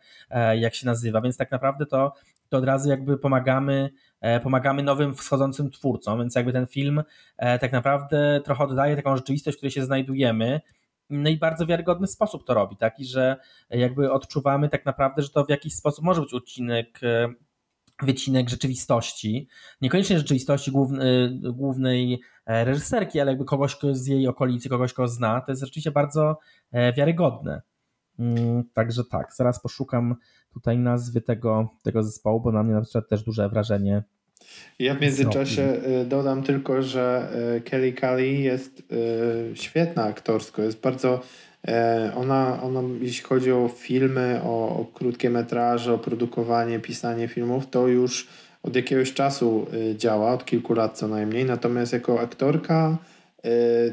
jak się nazywa. Więc tak naprawdę to, to od razu jakby pomagamy E, pomagamy nowym wschodzącym twórcom, więc jakby ten film e, tak naprawdę trochę oddaje taką rzeczywistość, w której się znajdujemy. No i bardzo wiarygodny sposób to robi, taki, że jakby odczuwamy tak naprawdę, że to w jakiś sposób może być odcinek e, wycinek rzeczywistości, niekoniecznie rzeczywistości głównej, głównej reżyserki, ale jakby kogoś z jej okolicy, kogoś, kogo zna, to jest rzeczywiście bardzo wiarygodne. Mm, także tak, zaraz poszukam tutaj nazwy tego, tego zespołu, bo na mnie na przykład też duże wrażenie. Ja w międzyczasie zrobił. dodam tylko, że e, Kelly Kali jest e, świetna aktorsko, jest bardzo ona, ona jeśli chodzi o filmy, o, o krótkie metraże, o produkowanie, pisanie filmów, to już od jakiegoś czasu działa, od kilku lat co najmniej, natomiast jako aktorka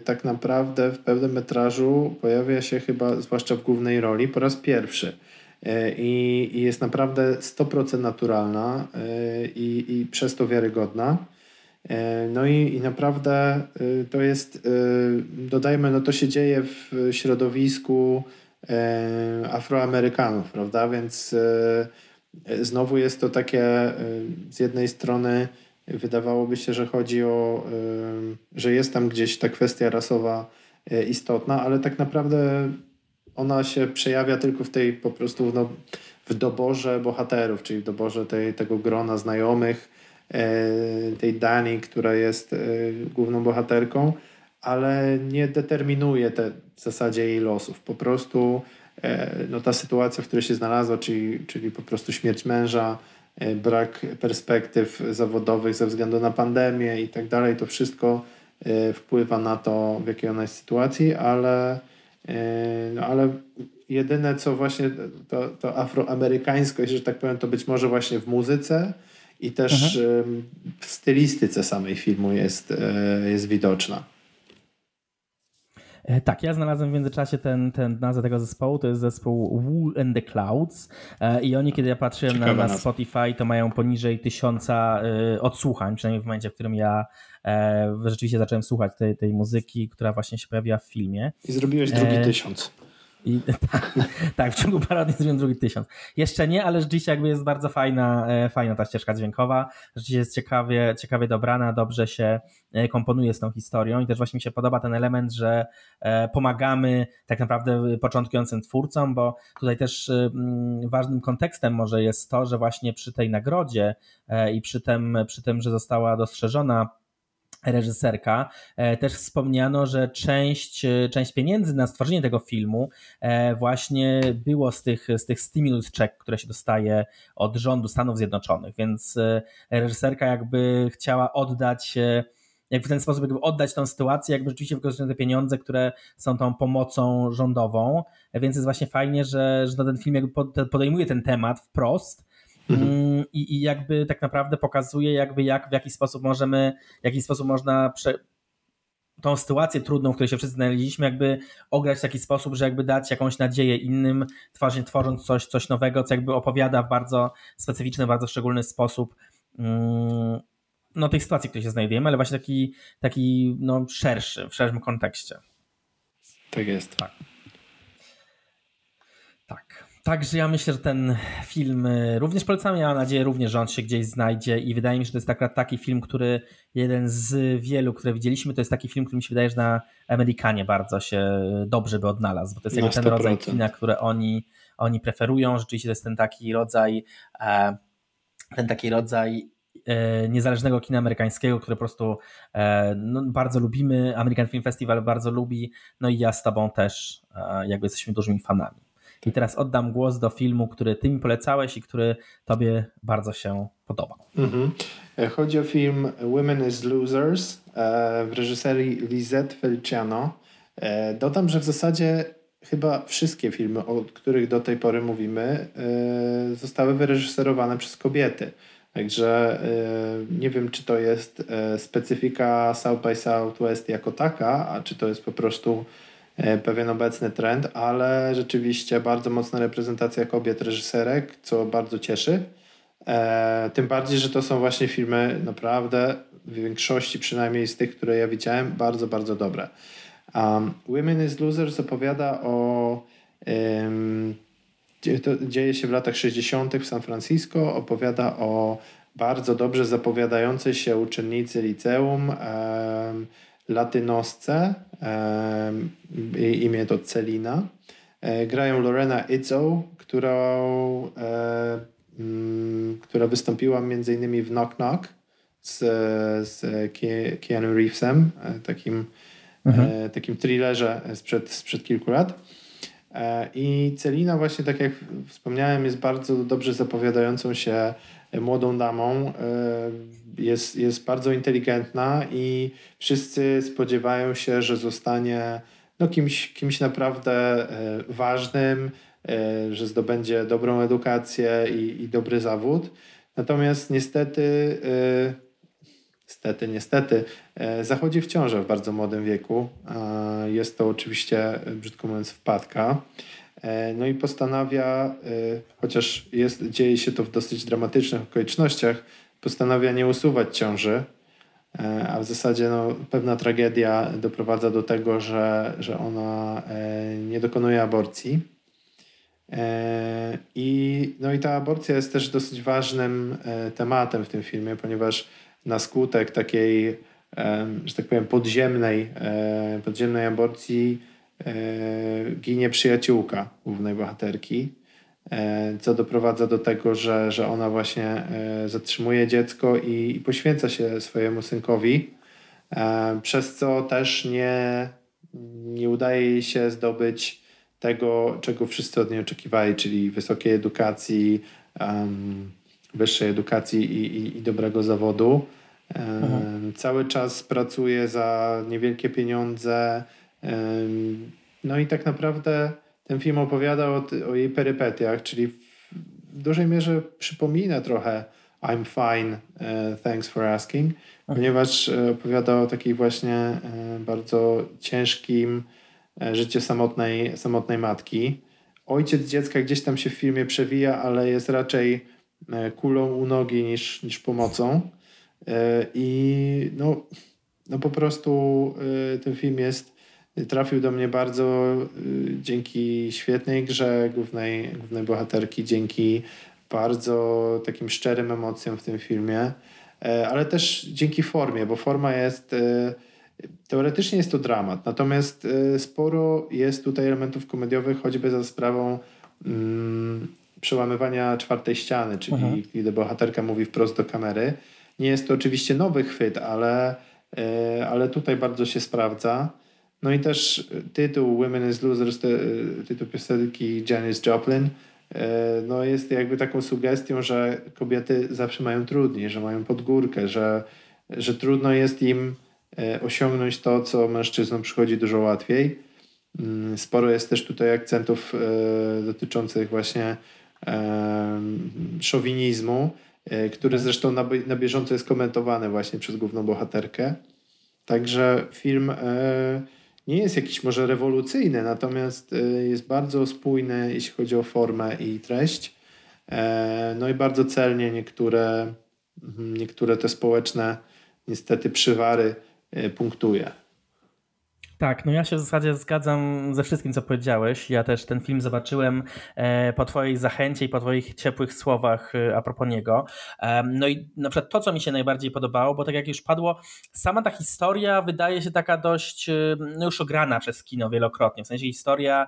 tak naprawdę w pewnym metrażu pojawia się chyba, zwłaszcza w głównej roli, po raz pierwszy. E, i, jest naprawdę 100% naturalna e, i, i przez to wiarygodna. E, no i, i naprawdę to jest, dodajmy, no to się dzieje w środowisku Afroamerykanów, prawda? Więc znowu jest to takie z jednej strony wydawałoby się, że chodzi o, że jest tam gdzieś ta kwestia rasowa istotna, ale tak naprawdę ona się przejawia tylko w tej po prostu no, w doborze bohaterów, czyli w doborze tej, tego grona znajomych, tej Dani, która jest główną bohaterką, ale nie determinuje te, w zasadzie jej losów. Po prostu no, ta sytuacja, w której się znalazła, czyli, czyli po prostu śmierć męża, E, brak perspektyw zawodowych ze względu na pandemię i tak dalej. To wszystko e, wpływa na to, w jakiej ona jest sytuacji, ale, e, no, ale jedyne co właśnie to, to afroamerykańskość, że tak powiem, to być może właśnie w muzyce i też mhm. w stylistyce samej filmu jest, jest widoczna. E, tak, ja znalazłem w międzyczasie ten, ten nazwę tego zespołu, to jest zespół Wool and the Clouds e, i oni, kiedy ja patrzyłem na, na, Spotify, to mają poniżej tysiąca e, odsłuchań, przynajmniej w momencie, w którym ja rzeczywiście zacząłem słuchać tej, tej muzyki, która właśnie się pojawiła w filmie. I zrobiłeś drugi tysiąc. I, tak, tak, w ciągu paru dni zrobiłem drugi tysiąc. Jeszcze nie, ale rzeczywiście jakby jest bardzo fajna, e, fajna ta ścieżka dźwiękowa. Rzeczywiście jest ciekawie, ciekawie dobrana, dobrze się e, komponuje z tą historią i też właśnie mi się podoba ten element, że e, pomagamy tak naprawdę początkującym twórcom, bo tutaj też ważnym kontekstem może jest to, że właśnie przy tej nagrodzie i przy tym, przy tym że została dostrzeżona reżyserka, e, też wspomniano, że część, e, część pieniędzy na stworzenie tego filmu e, właśnie było z tych, z tych stimulus check, które się dostaje od rządu Stanów Zjednoczonych, więc reżyserka jakby chciała oddać jakby w ten sposób jakby oddać tą sytuację, jakby rzeczywiście wykorzystując te pieniądze, które są tą pomocą rządową, więc jest właśnie fajnie, że, że ten film jakby podejmuje ten temat wprost, Mhm. Mm, I, I, jakby tak naprawdę pokazuje, jakby jak, w jaki sposób możemy, w jaki sposób można prze, tą sytuację trudną, w której się wszyscy znaleźliśmy, jakby ograć w taki sposób, że jakby dać jakąś nadzieję innym, tworząc, tworząc coś, coś nowego, co jakby opowiada w bardzo specyficzny, bardzo szczególny sposób mm, no, tej sytuacji, w której się znajdujemy, ale właśnie taki, taki no, szerszy, w szerszym kontekście. Tak jest. Tak. Także ja myślę, że ten film y, również polecam. Ja mam nadzieję również, że on się gdzieś znajdzie i wydaje mi się, że to jest taka, taki film, który jeden z wielu, które widzieliśmy, to jest taki film, który mi się wydaje, że na Amerykanie bardzo się dobrze by odnalazł, bo to jest jakby ten rodzaj kina, które oni, oni preferują. Rzeczywiście to jest ten taki rodzaj e, ten taki rodzaj e, niezależnego kina amerykańskiego, które po prostu e, no, bardzo lubimy. American Film Festival bardzo lubi, no i ja z tobą też jakby jesteśmy dużymi fanami. I teraz oddam głos do filmu, który ty mi polecałeś i który tobie bardzo się podobał. Mhm. E, chodzi o film Women is Losers e, w reżyserii Lisette Feliciano. E, dodam, że w zasadzie chyba wszystkie filmy, o których do tej pory mówimy, zostały wyreżyserowane przez kobiety. Także nie wiem, czy to jest specyfika South by Southwest jako taka, a czy to jest po prostu pewien obecny trend, ale rzeczywiście bardzo mocna reprezentacja kobiet reżyserek, co bardzo cieszy. E, tym bardziej, że to są właśnie filmy naprawdę w większości, przynajmniej z tych, które ja widziałem, bardzo, bardzo dobre. Um, Women is Losers opowiada o. Um, to dzieje się w latach 60. w San Francisco. Opowiada o bardzo dobrze zapowiadającej się uczennicy liceum. Um, latynosce, imię to Celina. E, grają Lorena Izzo, którą, e, mm, która wystąpiła między innymi w Knock Knock z, z Keanu Reevesem, e, takim, mhm. takim thrillerze sprzed, sprzed kilku lat. I Celina właśnie, tak jak wspomniałem, jest bardzo dobrze zapowiadającą się młodą damą jest, jest bardzo inteligentna i wszyscy spodziewają się, że zostanie no, kimś, kimś naprawdę e, ważnym, e, że zdobędzie dobrą edukację i, i dobry zawód. Natomiast niestety, e, niestety, niestety, zachodzi w ciążę w bardzo młodym wieku. Jest to oczywiście, brzydko mówiąc, wpadka. No i postanawia, chociaż jest, dzieje się to w dosyć dramatycznych okolicznościach, postanawia nie usuwać ciąży, e, a w zasadzie no, pewna tragedia doprowadza do tego, że, że ona e, nie dokonuje aborcji. E, I, no i ta aborcja jest też dosyć ważnym tematem w tym filmie, ponieważ na skutek takiej że tak powiem, podziemnej, podziemnej aborcji ginie przyjaciółka głównej bohaterki, co doprowadza do tego, że, że ona właśnie zatrzymuje dziecko i, poświęca się swojemu synkowi, przez co też nie, nie udaje jej się zdobyć tego, czego wszyscy od niej oczekiwali, czyli wysokiej edukacji, wyższej edukacji i, i, i dobrego zawodu. Um, cały czas pracuje za niewielkie pieniądze. No i tak naprawdę ten film opowiada o, o jej perypetiach, czyli w, dużej mierze przypomina trochę I'm fine, uh, thanks for asking, ponieważ e, opowiada o takiej właśnie e, bardzo ciężkim życiu samotnej, samotnej matki. Ojciec dziecka gdzieś tam się w filmie przewija, ale jest raczej kulą u nogi niż, niż pomocą. I no, no po prostu ten film jest trafił do mnie bardzo dzięki świetnej grze głównej, głównej bohaterki, dzięki bardzo takim szczerym emocjom w tym filmie, e, ale też dzięki formie, bo forma jest. E, teoretycznie jest to dramat, natomiast e, sporo jest tutaj elementów komediowych, choćby za sprawą mm, przełamywania czwartej ściany, czyli mhm. kiedy bohaterka mówi wprost do kamery. Nie jest to oczywiście nowy chwyt, ale, ale tutaj bardzo się sprawdza. No i też tytuł Women is Losers, tytuł piosenki Janis Joplin, E, no jest jakby taką sugestią, że kobiety zawsze mają trudniej, że mają podgórkę, że, że trudno jest im e, osiągnąć to, co mężczyznom przychodzi dużo łatwiej. Mm, sporo jest też tutaj akcentów e, dotyczących właśnie szowinizmu, który zresztą na, na bieżąco jest komentowany właśnie przez główną bohaterkę. Także film nie jest jakiś może rewolucyjny, natomiast y, jest bardzo spójny, jeśli chodzi o formę i treść. E, no i bardzo celnie niektóre, mhm, niektóre te społeczne niestety przywary punktuje. Tak, no ja się w zasadzie zgadzam ze wszystkim, co powiedziałeś. Ja też ten film zobaczyłem e, po Twojej zachęcie i po Twoich ciepłych słowach e, a propos niego. No i na przykład to, co mi się najbardziej podobało, bo tak jak już padło, sama ta historia wydaje się taka dość e, no już ograna przez kino wielokrotnie. W sensie historia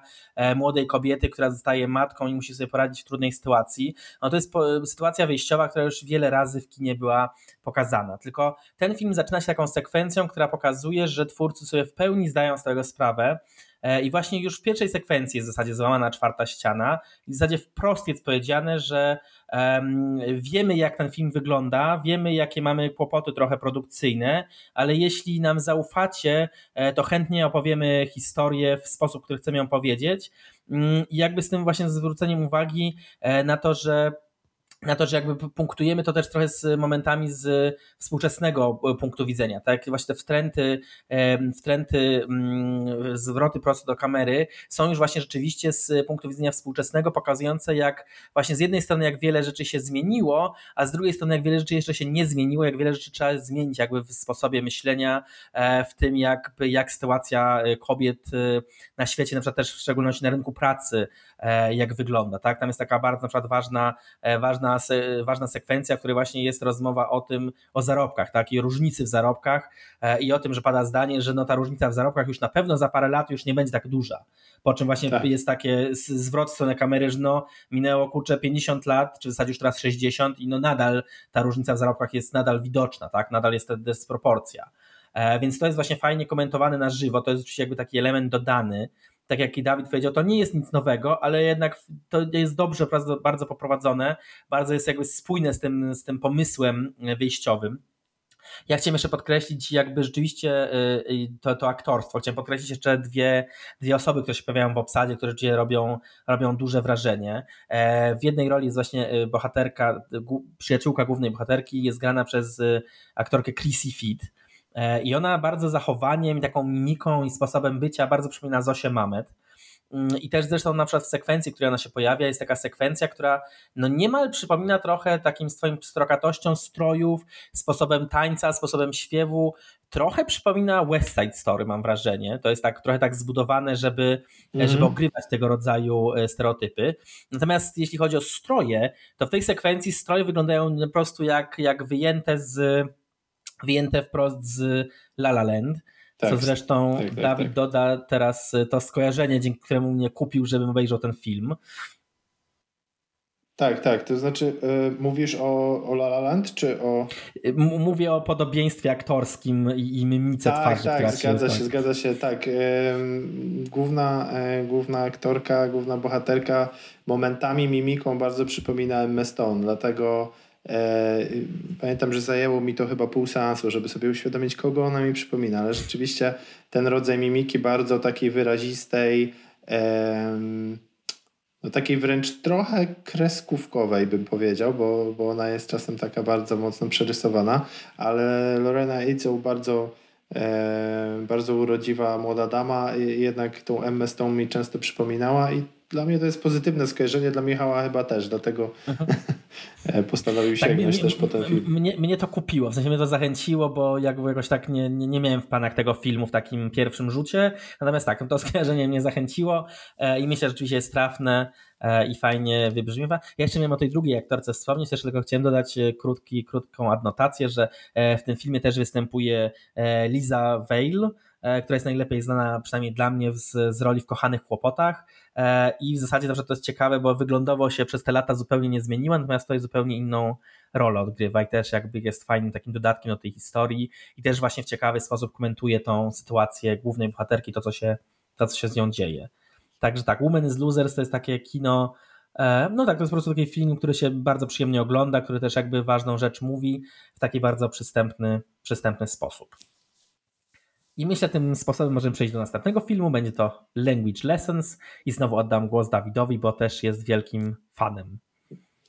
młodej kobiety, która zostaje matką i musi sobie poradzić w trudnej sytuacji. No to jest sytuacja wyjściowa, która już wiele razy w kinie była pokazana. Tylko ten film zaczyna się taką sekwencją, która pokazuje, że twórcy sobie w pełni zdają z tego sprawę. E, I właśnie już w pierwszej sekwencji jest w zasadzie złamana czwarta ściana. I w zasadzie wprost jest powiedziane, że um, wiemy, jak ten film wygląda, wiemy, jakie mamy kłopoty trochę produkcyjne, ale jeśli nam zaufacie, e, to chętnie opowiemy historię w sposób, który chcemy ją powiedzieć. Mm, I jakby z tym właśnie zwróceniem uwagi e, na to, że na to, że jakby punktujemy to też trochę z momentami z współczesnego e, punktu widzenia, tak? Właśnie te wtręty, wtręty, mm, zwroty prosto do kamery są już właśnie rzeczywiście z punktu widzenia współczesnego pokazujące jak właśnie z jednej strony jak wiele rzeczy się zmieniło, a z drugiej strony jak wiele rzeczy jeszcze się nie zmieniło, jak wiele rzeczy trzeba zmienić jakby w sposobie myślenia, e, w tym jakby jak sytuacja e, kobiet na świecie, na przykład też w szczególności na rynku pracy, jak wygląda, tak? Tam jest taka bardzo na przykład ważna, ważna ważna, ważna sekwencja, w której właśnie jest rozmowa o tym, o zarobkach, tak, i różnicy w zarobkach e, i o tym, że pada zdanie, że no ta różnica w zarobkach już na pewno za parę lat już nie będzie tak duża. Po czym właśnie tak. jest takie zwrot w stronę kamery, że no minęło kurczę 50 lat, czy w zasadzie już teraz 60 i no nadal ta różnica w zarobkach jest nadal widoczna, tak, nadal jest ta dysproporcja. E, więc to jest właśnie fajnie komentowane na żywo, to jest oczywiście jakby taki element dodany, tak jak i Dawid powiedział, to nie jest nic nowego, ale jednak to jest dobrze, bardzo poprowadzone, bardzo jest jakby spójne z tym, z tym pomysłem wyjściowym. Ja chciałem jeszcze podkreślić jakby rzeczywiście y, y, to, to aktorstwo. Chciałem podkreślić jeszcze dwie, dwie osoby, które się pojawiają w obsadzie, które rzeczywiście robią, robią duże wrażenie. E, w jednej roli jest właśnie y, bohaterka, przyjaciółka głównej bohaterki, jest grana przez aktorkę Chrissy Fit I ona bardzo zachowaniem, taką mimiką i sposobem bycia bardzo przypomina Zosię Mamet. Mm, I też zresztą na przykład w sekwencji, w której ona się pojawia, jest taka sekwencja, która no niemal przypomina trochę takim swoim strokatością strojów, sposobem tańca, sposobem śpiewu. Trochę przypomina West Side Story, mam wrażenie. To jest tak trochę tak zbudowane, żeby, mm. żeby ogrywać tego rodzaju e, stereotypy. Natomiast jeśli chodzi o stroje, to w tej sekwencji stroje wyglądają po prostu jak, jak wyjęte z wyjęte wprost z La La Land. Tak, co zresztą tak, tak, Dawid tak. doda teraz to skojarzenie, dzięki któremu mnie kupił, żebym obejrzał ten film. Tak, tak. To znaczy, y, mówisz o, o La La Land, czy o. M mówię o podobieństwie aktorskim i, i mimice tak, twarzy. Tak, zgadza się, zgadza się. Tak. Y, główna, y, główna aktorka, główna bohaterka momentami mimiką bardzo przypomina Emma Stone, dlatego. Pamiętam, że zajęło mi to chyba pół seansu, żeby sobie uświadomić, kogo ona mi przypomina, ale rzeczywiście ten rodzaj mimiki bardzo takiej wyrazistej, no takiej wręcz trochę kreskówkowej bym powiedział, bo, bo ona jest czasem taka bardzo mocno przerysowana, ale Lorena Itzel bardzo e, bardzo urodziwa młoda dama, jednak tą Emmę Stone mi często przypominała i dla mnie to jest pozytywne skojarzenie, dla Michała chyba też, dlatego mhm. postanowił sięgnąć też po ten film. Mnie, mnie to kupiło, w sensie mnie to zachęciło, bo jakby jakoś tak nie, nie, nie miałem w planach tego filmu w takim pierwszym rzucie, natomiast tak, to skojarzenie mnie zachęciło e, i myślę, że rzeczywiście jest trafne e, i fajnie wybrzmiewa. Ja jeszcze miałem o tej drugiej aktorce wspomnieć, też tylko chciałem dodać e, krótki, krótką adnotację, że w tym filmie też występuje Liza Vale, która jest najlepiej znana, przynajmniej dla mnie, z, z roli w Kochanych Kłopotach. E, i w zasadzie zawsze to jest ciekawe, bo wyglądowo się przez te lata zupełnie nie zmieniła, natomiast to jest zupełnie inną rolę odgrywa i też jakby jest fajnym takim dodatkiem do tej historii i też właśnie w ciekawy sposób komentuje tą sytuację głównej bohaterki, to co się, to, co się z nią dzieje. Także tak, Women is Losers to jest takie kino, e, no tak, to jest po prostu taki film, który się bardzo przyjemnie ogląda, który też jakby ważną rzecz mówi w taki bardzo przystępny, przystępny sposób. I myślę, tym sposobem możemy przejść do następnego filmu. Będzie to Language Lessons i znowu oddam głos Dawidowi, bo też jest wielkim fanem.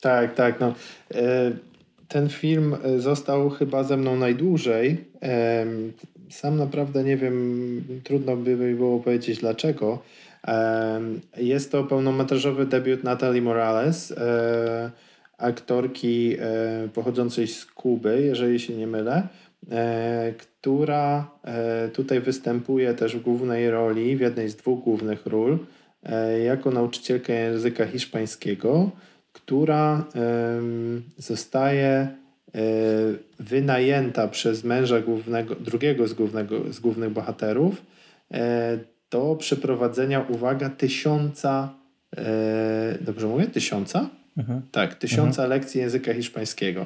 Tak, tak. No. E, ten film e, został chyba ze mną najdłużej. Sam naprawdę nie wiem, trudno by mi było powiedzieć dlaczego. Jest to pełnometrażowy debiut Natalie Morales, e, aktorki pochodzącej z Kuby, jeżeli się nie mylę która e, tutaj występuje też w głównej roli, w jednej z dwóch głównych ról, e, jako nauczycielka języka hiszpańskiego, która zostaje e, wynajęta przez męża głównego, drugiego z, głównego, z głównych bohaterów do przeprowadzenia, uwaga, tysiąca, dobrze mówię, tysiąca? Mhm. Tak, tysiąca mhm. lekcji języka hiszpańskiego.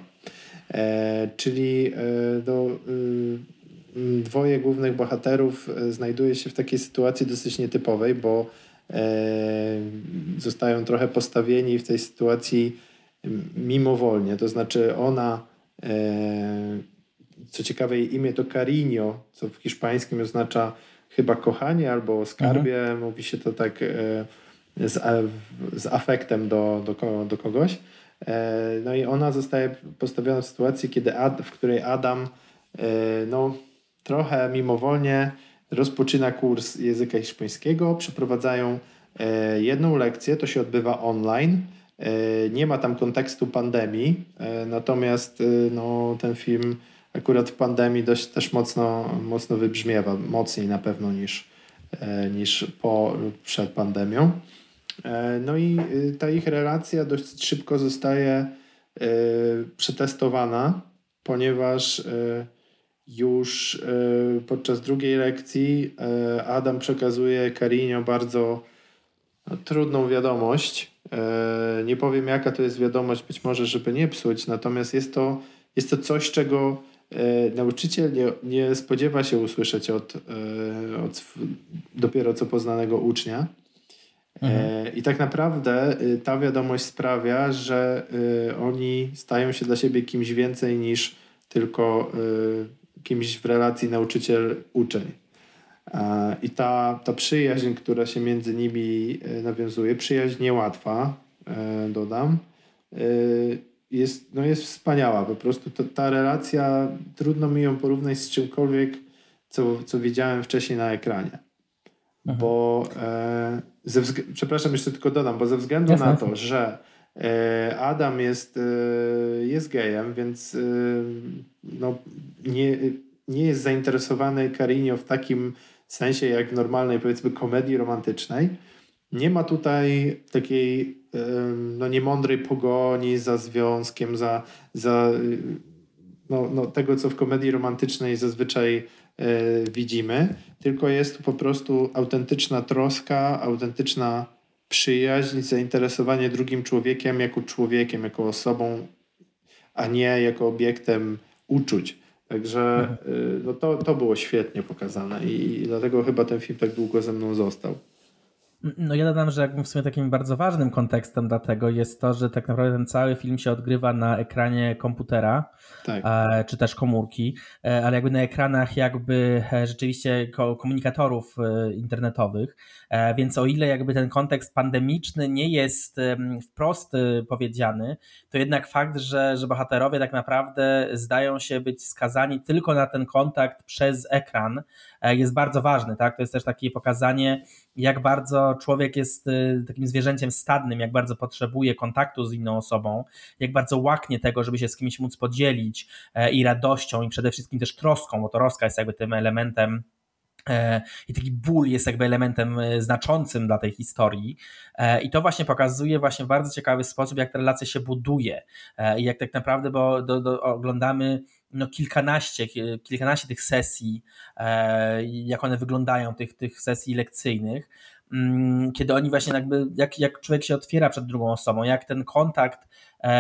Czyli do Mm, dwoje głównych bohaterów e, znajduje się w takiej sytuacji dosyć nietypowej, bo e, zostają trochę postawieni w tej sytuacji mimowolnie. To znaczy ona, e, co ciekawe jej imię to Carinho, co w hiszpańskim oznacza chyba kochanie albo skarbie. Mhm. Mówi się to tak z, z afektem do, do, do kogoś. No i ona zostaje postawiona w sytuacji, kiedy Ad, w której Adam no, trochę mimowolnie rozpoczyna kurs języka hiszpańskiego, przeprowadzają e, jedną lekcję, to się odbywa online. E, nie ma tam kontekstu pandemii, e, natomiast no, ten film akurat w pandemii dość też mocno, mocno wybrzmiewa, mocniej na pewno niż, niż po przed pandemią. No i ta ich relacja dość szybko zostaje przetestowana, ponieważ już e, podczas drugiej lekcji e, Adam przekazuje Karinio bardzo no, trudną wiadomość. E, nie powiem jaka to jest wiadomość, być może żeby nie psuć, natomiast jest to, jest to coś, czego nauczyciel nie, nie spodziewa się usłyszeć od, od dopiero co poznanego ucznia. Mhm. I tak naprawdę ta wiadomość sprawia, że oni stają się dla siebie kimś więcej niż tylko kimś w relacji nauczyciel-uczeń. I ta, ta przyjaźń, która się między nimi e, nawiązuje, przyjaźń niełatwa, e, dodam, e, jest, no jest wspaniała. Po prostu ta relacja, trudno mi ją porównać z czymkolwiek, co, co widziałem wcześniej na ekranie. Mhm. Bo e, ze przepraszam, jeszcze tylko dodam, bo ze względu Jasne. na to, że E, Adam jest, e, jest gejem, więc e, no, nie, nie jest zainteresowany Karinio w takim sensie jak w normalnej powiedzmy komedii romantycznej. Nie ma tutaj takiej no, niemądrej pogoni za związkiem, za, za no, no, tego, co w komedii romantycznej zazwyczaj e, widzimy, tylko jest tu po prostu autentyczna troska, autentyczna przyjaźń, zainteresowanie drugim człowiekiem jako człowiekiem, jako osobą, a nie jako obiektem uczuć. Także mhm. y, no to, to było świetnie pokazane i dlatego chyba ten film tak długo ze mną został. No ja dodam, że jakby w sumie takim bardzo ważnym kontekstem dla tego jest to, że tak naprawdę ten cały film się odgrywa na ekranie komputera, tak. e, czy też komórki, e, ale jakby na ekranach jakby e, rzeczywiście komunikatorów internetowych, więc o ile jakby ten kontekst pandemiczny nie jest wprost powiedziany, to jednak fakt, że, że bohaterowie tak naprawdę zdają się być skazani tylko na ten kontakt przez ekran, jest bardzo ważny, tak? To jest też takie pokazanie, jak bardzo człowiek jest y, takim zwierzęciem stadnym, jak bardzo potrzebuje kontaktu z inną osobą, jak bardzo łaknie tego, żeby się z kimś móc podzielić e, i radością, i przede wszystkim też troską, bo troska jest jakby tym elementem e, i taki ból jest jakby elementem e, znaczącym dla tej historii. I to właśnie pokazuje właśnie w bardzo ciekawy sposób, jak ta relacja się buduje i jak tak naprawdę, bo do, do, oglądamy no kilkanaście, kilkanaście tych sesji, e, jak one wyglądają, tych, tych sesji lekcyjnych, mm, kiedy oni właśnie jakby, jak, jak człowiek się otwiera przed drugą osobą, jak ten kontakt,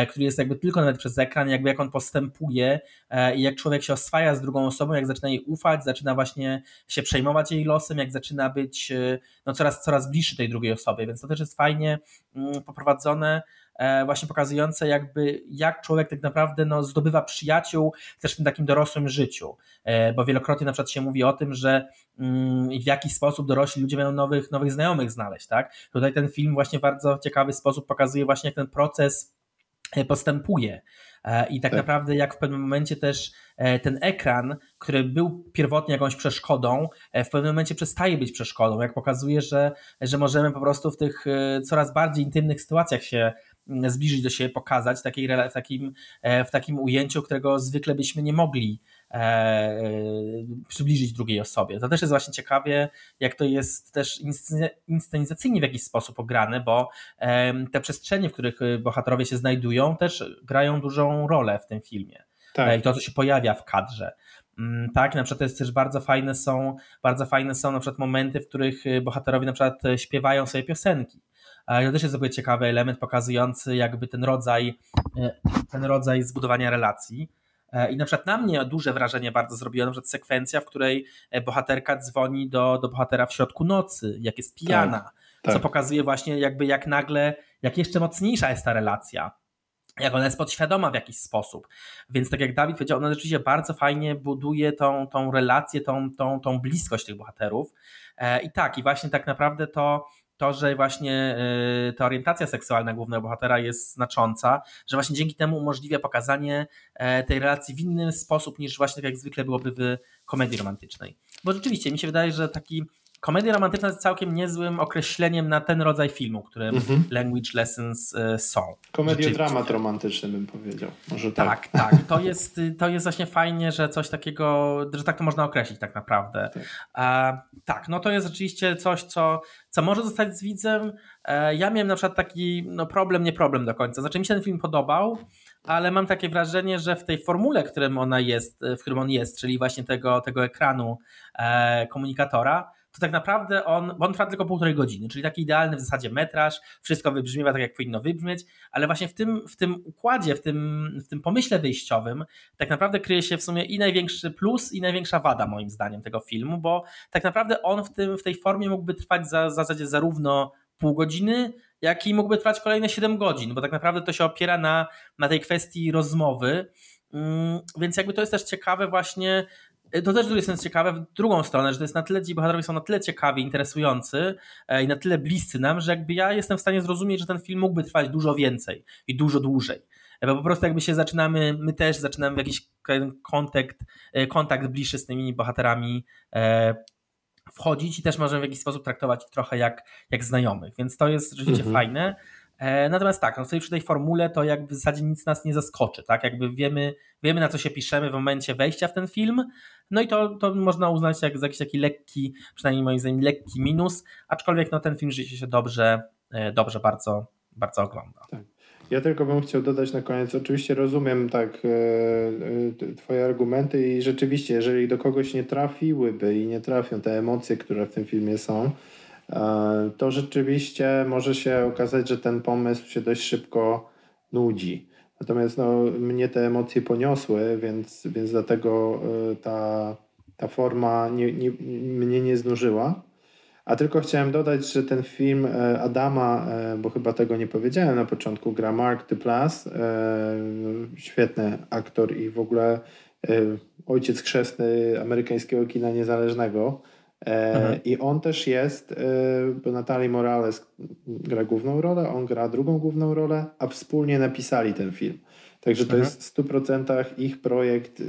który jest jakby tylko nawet przez ekran, jakby jak on postępuje e, i jak człowiek się oswaja z drugą osobą, jak zaczyna jej ufać, zaczyna właśnie się przejmować jej losem, jak zaczyna być no, coraz, coraz bliższy tej drugiej osobie, więc to też jest fajnie mm, poprowadzone, E, właśnie pokazujące jakby jak człowiek tak naprawdę no, zdobywa przyjaciół też w tym takim dorosłym życiu, e, bo wielokrotnie na przykład się mówi o tym, że mm, w jaki sposób dorośli ludzie będą nowych, nowych znajomych znaleźć, tak? Tutaj ten film właśnie w bardzo ciekawy sposób pokazuje właśnie jak ten proces e, postępuje. I tak, tak, naprawdę, jak w pewnym momencie też ten ekran, który był pierwotnie jakąś przeszkodą, w pewnym momencie przestaje być przeszkodą, jak pokazuje, że, że możemy po prostu w tych coraz bardziej intymnych sytuacjach się zbliżyć do siebie, pokazać w, takiej, w, takim, e, w takim ujęciu, którego zwykle byśmy nie mogli e, e, przybliżyć drugiej osobie. To też jest właśnie ciekawie, jak to jest też inscenizacyjnie w jakiś sposób ograne, bo te przestrzenie, w których bohaterowie się znajdują, też grają dużą rolę w tym filmie. Tak. I to, co się pojawia w kadrze. Mm, tak, na przykład to jest też bardzo fajne są, bardzo fajne są na przykład momenty, w których bohaterowie na przykład śpiewają sobie piosenki. To też jest sobie ciekawy element pokazujący jakby ten rodzaj, e, ten rodzaj zbudowania relacji. E, I na przykład na mnie duże wrażenie bardzo zrobiła na przykład sekwencja, w której e, bohaterka dzwoni do, do bohatera w środku nocy, jak jest pijana, tak, tak. co pokazuje właśnie jakby jak nagle, jak jeszcze mocniejsza jest ta relacja jak ona jest podświadoma w jakiś sposób. Więc tak jak Dawid powiedział, ona rzeczywiście bardzo fajnie buduje tą, tą relację, tą, tą, tą bliskość tych bohaterów. I tak, i właśnie tak naprawdę to to, że właśnie y, ta orientacja seksualna głównego bohatera jest znacząca, że właśnie dzięki temu umożliwia pokazanie e, tej relacji w inny sposób niż właśnie tak jak zwykle byłoby w komedii romantycznej. Bo rzeczywiście mi się wydaje, że taki Komedia romantyczna jest całkiem niezłym określeniem na ten rodzaj filmu, którym mhm. language lessons y, są. Komedia dramat romantyczny bym powiedział. Może tak. Tak, tak. To jest, to jest właśnie fajnie, że coś takiego, że tak to można określić tak naprawdę. Tak, e, tak no to jest rzeczywiście coś, co, co może zostać z widzem. E, ja miałem na przykład taki no problem, nie problem do końca. Znaczy mi się ten film podobał, ale mam takie wrażenie, że w tej formule, w którym ona jest, w którym on jest, czyli właśnie tego, tego ekranu e, komunikatora, to tak naprawdę on, bo on trwa tylko półtorej godziny, czyli taki idealny w zasadzie metraż, wszystko wybrzmiewa tak, jak powinno wybrzmieć, ale właśnie w tym, w tym układzie, w tym, w tym pomyśle wyjściowym tak naprawdę kryje się w sumie i największy plus, i największa wada moim zdaniem tego filmu, bo tak naprawdę on w, tym, w tej formie mógłby trwać za, w zasadzie zarówno pół godziny, jak i mógłby trwać kolejne 7 godzin, bo tak naprawdę to się opiera na, na tej kwestii rozmowy, mm, więc jakby to jest też ciekawe właśnie, to też jest ciekawe w drugą stronę, że to jest na tyle, ci bohaterowie są na tyle ciekawi, interesujący e, i na tyle bliscy nam, że jakby ja jestem w stanie zrozumieć, że ten film mógłby trwać dużo więcej i dużo dłużej. E, bo po prostu jakby się zaczynamy, my też zaczynamy w jakiś kontakt, e, kontakt bliższy z tymi bohaterami wchodzić i też możemy w jakiś sposób traktować ich trochę jak, jak znajomych, więc to jest rzeczywiście mhm. fajne. E, natomiast tak, no sobie przy tej formule to jakby w zasadzie nic nas nie zaskoczy, tak? Jakby wiemy, wiemy na co się piszemy w momencie wejścia w ten film, no i to, to można uznać jak za jakiś taki lekki, przynajmniej moim zdaniem lekki minus, aczkolwiek no ten film rzeczywiście się dobrze, e, dobrze bardzo, bardzo ogląda. Tak. Ja tylko bym chciał dodać na koniec, oczywiście rozumiem tak e, twoje argumenty i rzeczywiście, jeżeli do kogoś nie trafiłyby i nie trafią te emocje, które w tym filmie są, to rzeczywiście może się okazać, że ten pomysł się dość szybko nudzi. Natomiast no, mnie te emocje poniosły, więc, więc dlatego ta, ta forma nie, nie, mnie nie znużyła. A tylko chciałem dodać, że ten film e, Adama, e, bo chyba tego nie powiedziałem na początku, gra Mark Duplass, e, świetny aktor i w ogóle ojciec chrzestny amerykańskiego kina niezależnego. Mhm. I on też jest, bo Natalie Morales gra główną rolę, on gra drugą główną rolę, a wspólnie napisali ten film. Także to mhm. jest w 100% ich projekt,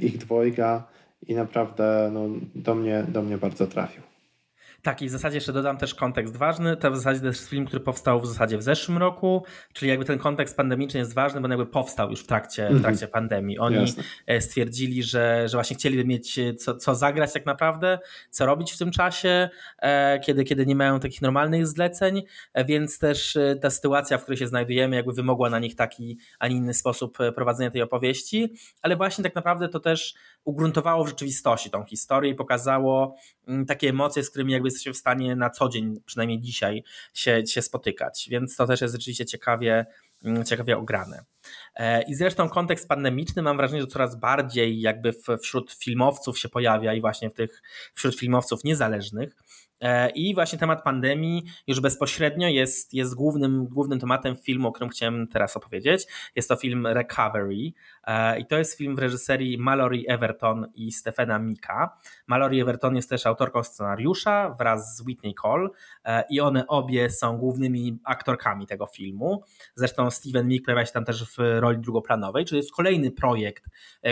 ich dwojga i naprawdę no, do, mnie, do mnie bardzo trafił. Tak, i w zasadzie jeszcze dodam też kontekst ważny. To w zasadzie jest film, który powstał w zasadzie w zeszłym roku, czyli jakby ten kontekst pandemiczny jest ważny, bo on jakby powstał już w trakcie, w mhm. trakcie pandemii. Oni Jasne. E, stwierdzili, że, że właśnie chcieliby mieć e, co, co zagrać tak naprawdę, co robić w tym czasie, e, kiedy, kiedy nie mają takich normalnych zleceń, więc też ta sytuacja, w której się znajdujemy, jakby wymogła na nich taki, a nie inny sposób prowadzenia tej opowieści, ale właśnie tak naprawdę to też ugruntowało w rzeczywistości tą historię i pokazało mm, takie emocje, z którymi jakby jesteśmy w stanie na co dzień, przynajmniej dzisiaj, się, się spotykać. Więc to też jest rzeczywiście ciekawie, mm, ciekawie ograne. E, I zresztą kontekst pandemiczny mam wrażenie, że coraz bardziej jakby wśród filmowców się pojawia i właśnie w tych wśród filmowców niezależnych. E, I właśnie temat pandemii już bezpośrednio jest, jest głównym, głównym tematem filmu, o którym chciałem teraz opowiedzieć. Jest to film Recovery e, i to jest film w reżyserii Mallory Everton i Stephena Mika. Mallory Everton jest też autorką scenariusza wraz z Whitney Cole e, i one obie są głównymi aktorkami tego filmu. Zresztą Steven Meek pojawia się tam też w roli drugoplanowej, czyli jest kolejny projekt,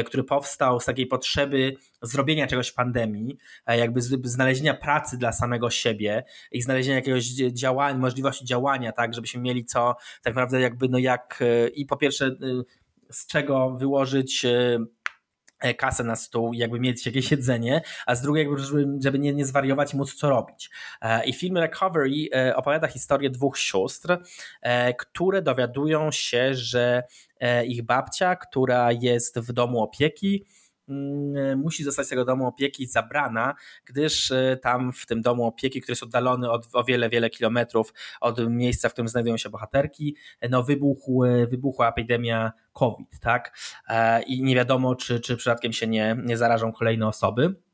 który powstał z takiej potrzeby zrobienia czegoś w pandemii, jakby znalezienia pracy dla samego siebie i znalezienia jakiegoś działania, możliwości działania, tak, żebyśmy mieli co tak naprawdę jakby no jak i po pierwsze y, z czego wyłożyć kasę na stół jakby mieć jakieś jedzenie, a z drugiej żeby, żeby nie, nie zwariować i móc co robić. E, I film Recovery e, opowiada historię dwóch sióstr, e, które dowiadują się, że ich babcia, która jest w domu opieki, musi zostać z tego domu opieki zabrana, gdyż e, tam w tym domu opieki, który jest oddalony od, o wiele, wiele kilometrów od miejsca, w którym znajdują się bohaterki, no wybuchł, e, wybuchła epidemia COVID, tak? E, I nie wiadomo, czy, czy przypadkiem się nie, nie zarażą kolejne osoby.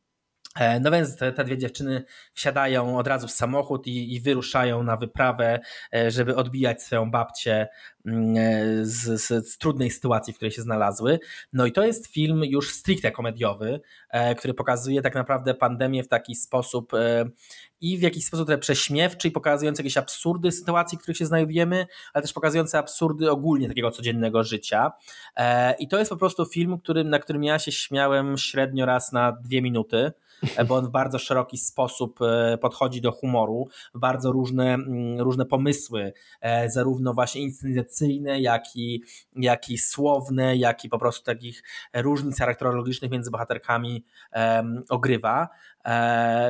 E, no więc te, te, dwie dziewczyny wsiadają od razu w samochód i, i, wyruszają na wyprawę, e, żeby odbijać swoją babcię mm, e, z, z, z, trudnej sytuacji, w której się znalazły. No i to jest film już stricte komediowy, który pokazuje tak naprawdę pandemię w taki sposób i w jakiś sposób trochę prześmiewczy i pokazujący jakieś absurdy sytuacji, w których się znajdujemy, ale też pokazujący absurdy ogólnie takiego codziennego życia. I to jest po prostu film, którym, na którym ja się śmiałem średnio raz na dwie minuty. E, bo on w bardzo szeroki sposób e, podchodzi do humoru, bardzo różne, mm, różne pomysły, e, zarówno właśnie inscenizacyjne, jak i, jak i słowne, jak i po prostu takich różnic charakterologicznych między bohaterkami ogrywa.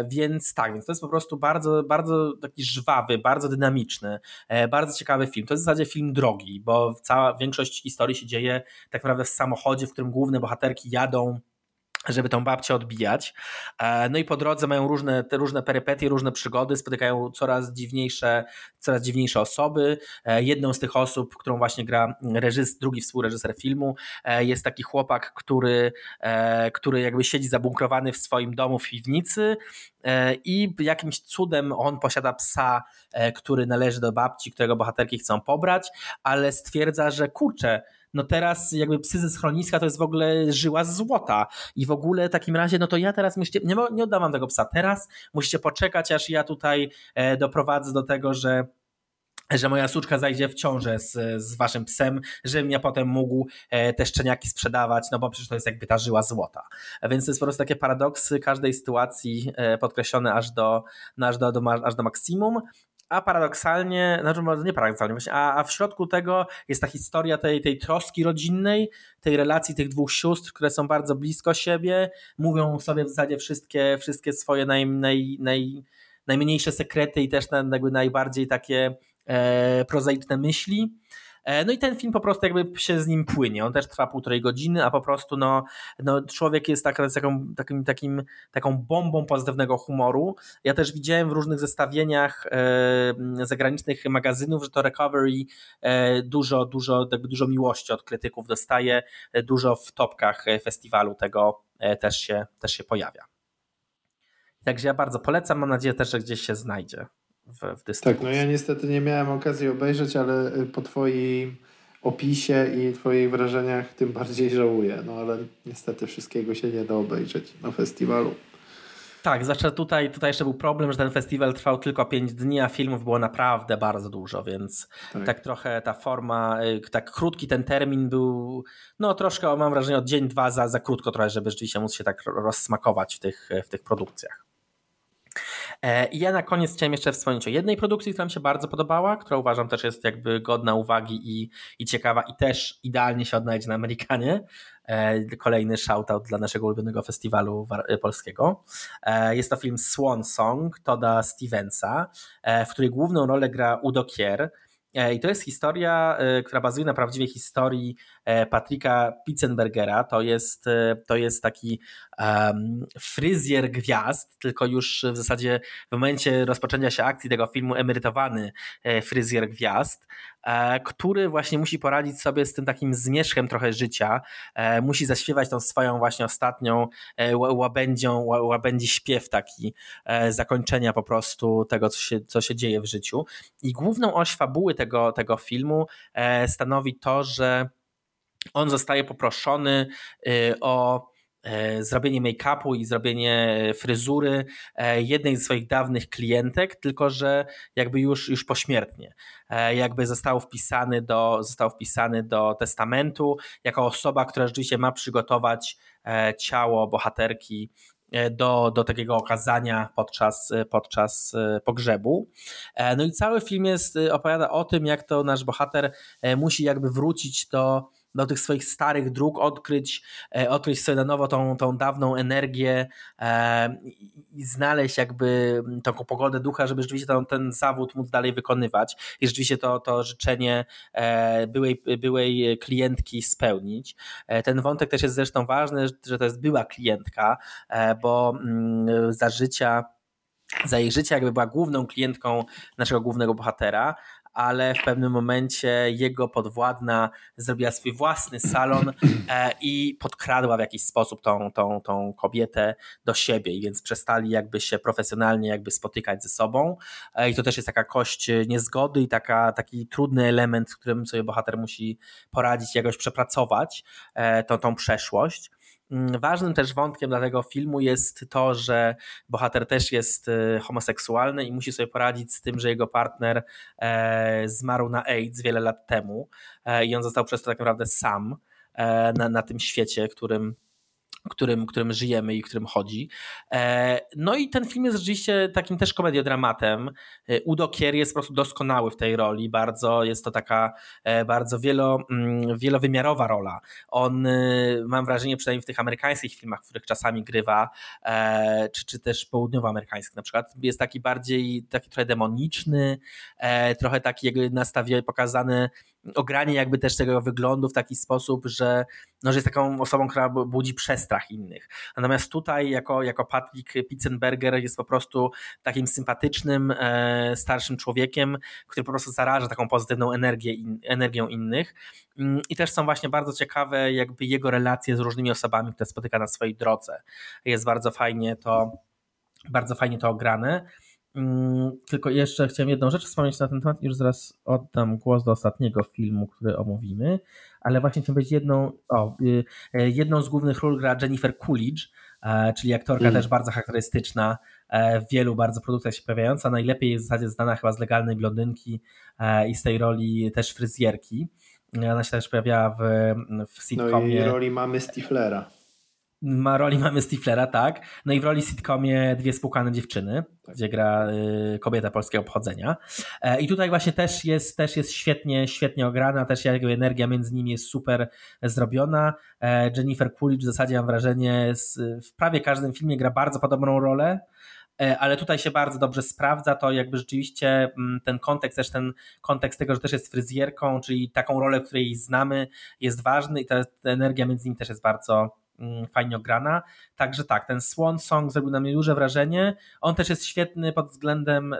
Więc tak, więc to jest po prostu bardzo, bardzo taki żwawy, bardzo dynamiczny, bardzo ciekawy film. To jest w zasadzie film drogi, bo cała większość historii się dzieje tak naprawdę w samochodzie, w którym główne bohaterki jadą żeby tą babcię odbijać. E, no i po drodze mają różne, te różne perypetie, różne przygody, spotykają coraz dziwniejsze, coraz dziwniejsze osoby. E, jedną z tych osób, którą właśnie gra reżys, drugi współreżyser filmu, e, jest taki chłopak, który, który jakby siedzi zabunkrowany w swoim domu w piwnicy i jakimś cudem on posiada psa, który należy do babci, którego bohaterki chcą pobrać, ale stwierdza, że kurczę, no teraz jakby psy ze schroniska to jest w ogóle żyła złota. I w ogóle w takim razie, no to ja teraz musicie, nie, nie oddawam tego psa. Teraz, musicie poczekać, aż ja tutaj e, doprowadzę do tego, że że moja suczka zajdzie w ciążę z, z waszym psem, żebym ja potem mógł e, te szczeniaki sprzedawać, no bo przecież to jest jakby ta żyła złota. Więc to jest po prostu takie paradoksy każdej sytuacji e, podkreślone aż do, no aż do, do, aż do maksimum a paradoksalnie, znaczy może nie paradoksalnie, właśnie, a, a w środku tego jest ta historia tej, tej troski rodzinnej, tej relacji tych dwóch sióstr, które są bardzo blisko siebie, mówią sobie w zasadzie wszystkie, wszystkie swoje naj, naj, naj, najmniejsze sekrety i też jakby najbardziej takie e, prozaiczne myśli. E, no i ten film po prostu jakby się z nim płynie. On też trwa półtorej godziny, a po prostu no, no człowiek jest tak, taką, takim, takim, taką bombą pozytywnego humoru. Ja też widziałem w różnych zestawieniach e, zagranicznych magazynów, że to Recovery e, dużo, dużo, jakby dużo miłości od krytyków dostaje, dużo w topkach festiwalu tego też się, też się pojawia. Także ja bardzo polecam, mam nadzieję też, że gdzieś się znajdzie w, w dystrybucji. Tak, no ja niestety nie miałem okazji obejrzeć, ale y, po twoim opisie i twoich wrażeniach tym bardziej żałuję. No ale niestety wszystkiego się nie da obejrzeć na festiwalu. Tak, zwłaszcza tutaj, tutaj jeszcze był problem, że ten festiwal trwał tylko 5 dni, a filmów było naprawdę bardzo dużo, więc tak, tak trochę ta forma, y, tak krótki ten termin był, no troszkę mam wrażenie od dzień, dwa za, za krótko trochę, żeby rzeczywiście móc się tak rozsmakować w tych, w tych produkcjach. E, I ja na koniec chciałem jeszcze wspomnieć o jednej produkcji, która mi się bardzo podobała, która uważam też jest jakby godna uwagi i, i ciekawa i też idealnie się odnajdzie na Amerykanie. E, kolejny shoutout dla naszego ulubionego festiwalu polskiego. E, jest to film Swan Song Toda Stevensa, w której główną rolę gra Udo Kier, i to jest historia, która bazuje na prawdziwej historii Patryka Pitzenbergera. To jest, to jest taki um, fryzjer gwiazd, tylko już w zasadzie w momencie rozpoczęcia się akcji tego filmu emerytowany e, fryzjer gwiazd, e, który właśnie musi poradzić sobie z tym takim zmierzchem trochę życia, e, musi zaśpiewać tą swoją właśnie ostatnią łabędzią, łabędzi śpiew taki zakończenia po prostu tego, co się, co się dzieje w życiu. I główną oś fabuły tego, tego filmu stanowi to, że on zostaje poproszony o E, zrobienie make-upu i zrobienie fryzury e, jednej ze swoich dawnych klientek, tylko że jakby już, już pośmiertnie. E, jakby został wpisany, do, został wpisany do testamentu jako osoba, która rzeczywiście ma przygotować ciało bohaterki do, do takiego okazania podczas, podczas pogrzebu. No i cały film jest, opowiada o tym, jak to nasz bohater musi jakby wrócić do do tych swoich starych dróg, odkryć, e, odkryć sobie na nowo tą, tą dawną energię e, i znaleźć jakby taką pogodę ducha, żeby rzeczywiście ten, ten zawód móc dalej wykonywać i rzeczywiście to, to życzenie e, byłej, byłej klientki spełnić. Ten wątek też jest zresztą ważny, że to jest była klientka, bo mm, za życia za jej życia jakby była główną klientką naszego głównego bohatera, ale w pewnym momencie jego podwładna zrobiła swój własny salon e, i podkradła w jakiś sposób tą, tą, tą kobietę do siebie, więc przestali jakby się profesjonalnie jakby spotykać ze sobą e, i to też jest taka kość niezgody i taka, taki trudny element, w którym sobie bohater musi poradzić, jakoś przepracować e, tą, tą przeszłość. Mm, ważnym też wątkiem dla tego filmu jest to, że bohater też jest e, homoseksualny i musi sobie poradzić z tym, że jego partner e, zmarł na AIDS wiele lat temu e, i on został przez to tak naprawdę sam na, na tym świecie, którym którym, którym żyjemy i którym chodzi. E, no i ten film jest rzeczywiście takim też komediodramatem. E, Udo Kier jest po prostu doskonały w tej roli, bardzo jest to taka e, bardzo wielo, mm, wielowymiarowa rola. On, mam wrażenie, przynajmniej w tych amerykańskich filmach, w których czasami grywa, czy, czy też południowoamerykańskich na przykład, jest taki bardziej, taki trochę demoniczny, trochę taki jakby nastawiony, pokazany ogranie jakby też tego wyglądu w taki sposób, że, no, że jest taką osobą, która budzi przestrach innych. Natomiast tutaj jako, jako Patrick Pitzenberger jest po prostu takim sympatycznym, e, starszym człowiekiem, który po prostu zaraża taką pozytywną energię, in, energią innych. Mm, I też są właśnie bardzo ciekawe jakby jego relacje z różnymi osobami, które spotyka na swojej drodze. Jest bardzo fajnie to, bardzo fajnie to ograne. Mm, tylko jeszcze chciałem jedną rzecz wspomnieć na ten temat, już zaraz oddam głos do ostatniego filmu, który omówimy, ale właśnie chciałem powiedzieć jedną, o, y, y, jedną z głównych ról gra Jennifer Coolidge, e, czyli aktorka mm. też bardzo charakterystyczna, e, w wielu bardzo produktach się pojawiająca, najlepiej jest w zasadzie znana chyba z Legalnej Blondynki e, i z tej roli też fryzjerki. Ona się też pojawiała w, w sitcomie. No i roli mamy Stiflera ma roli mamy Stiflera, tak. No i w roli sitcomie Dwie spłukane dziewczyny, tak. gdzie gra y, kobieta polskiego obchodzenia. E, I tutaj właśnie też jest, też jest świetnie, świetnie ograna, też jakby energia między nimi jest super zrobiona. E, Jennifer Coolidge w zasadzie mam wrażenie w prawie każdym filmie gra bardzo podobną rolę. e, ale tutaj się bardzo dobrze sprawdza to jakby rzeczywiście mm, ten kontekst, też ten kontekst tego, że też jest fryzjerką, czyli taką rolę, której znamy jest ważny i ta, energia między nimi też jest bardzo fajnie ograna. Także tak, ten Swan Song zrobił na mnie duże wrażenie. On też jest świetny pod względem e,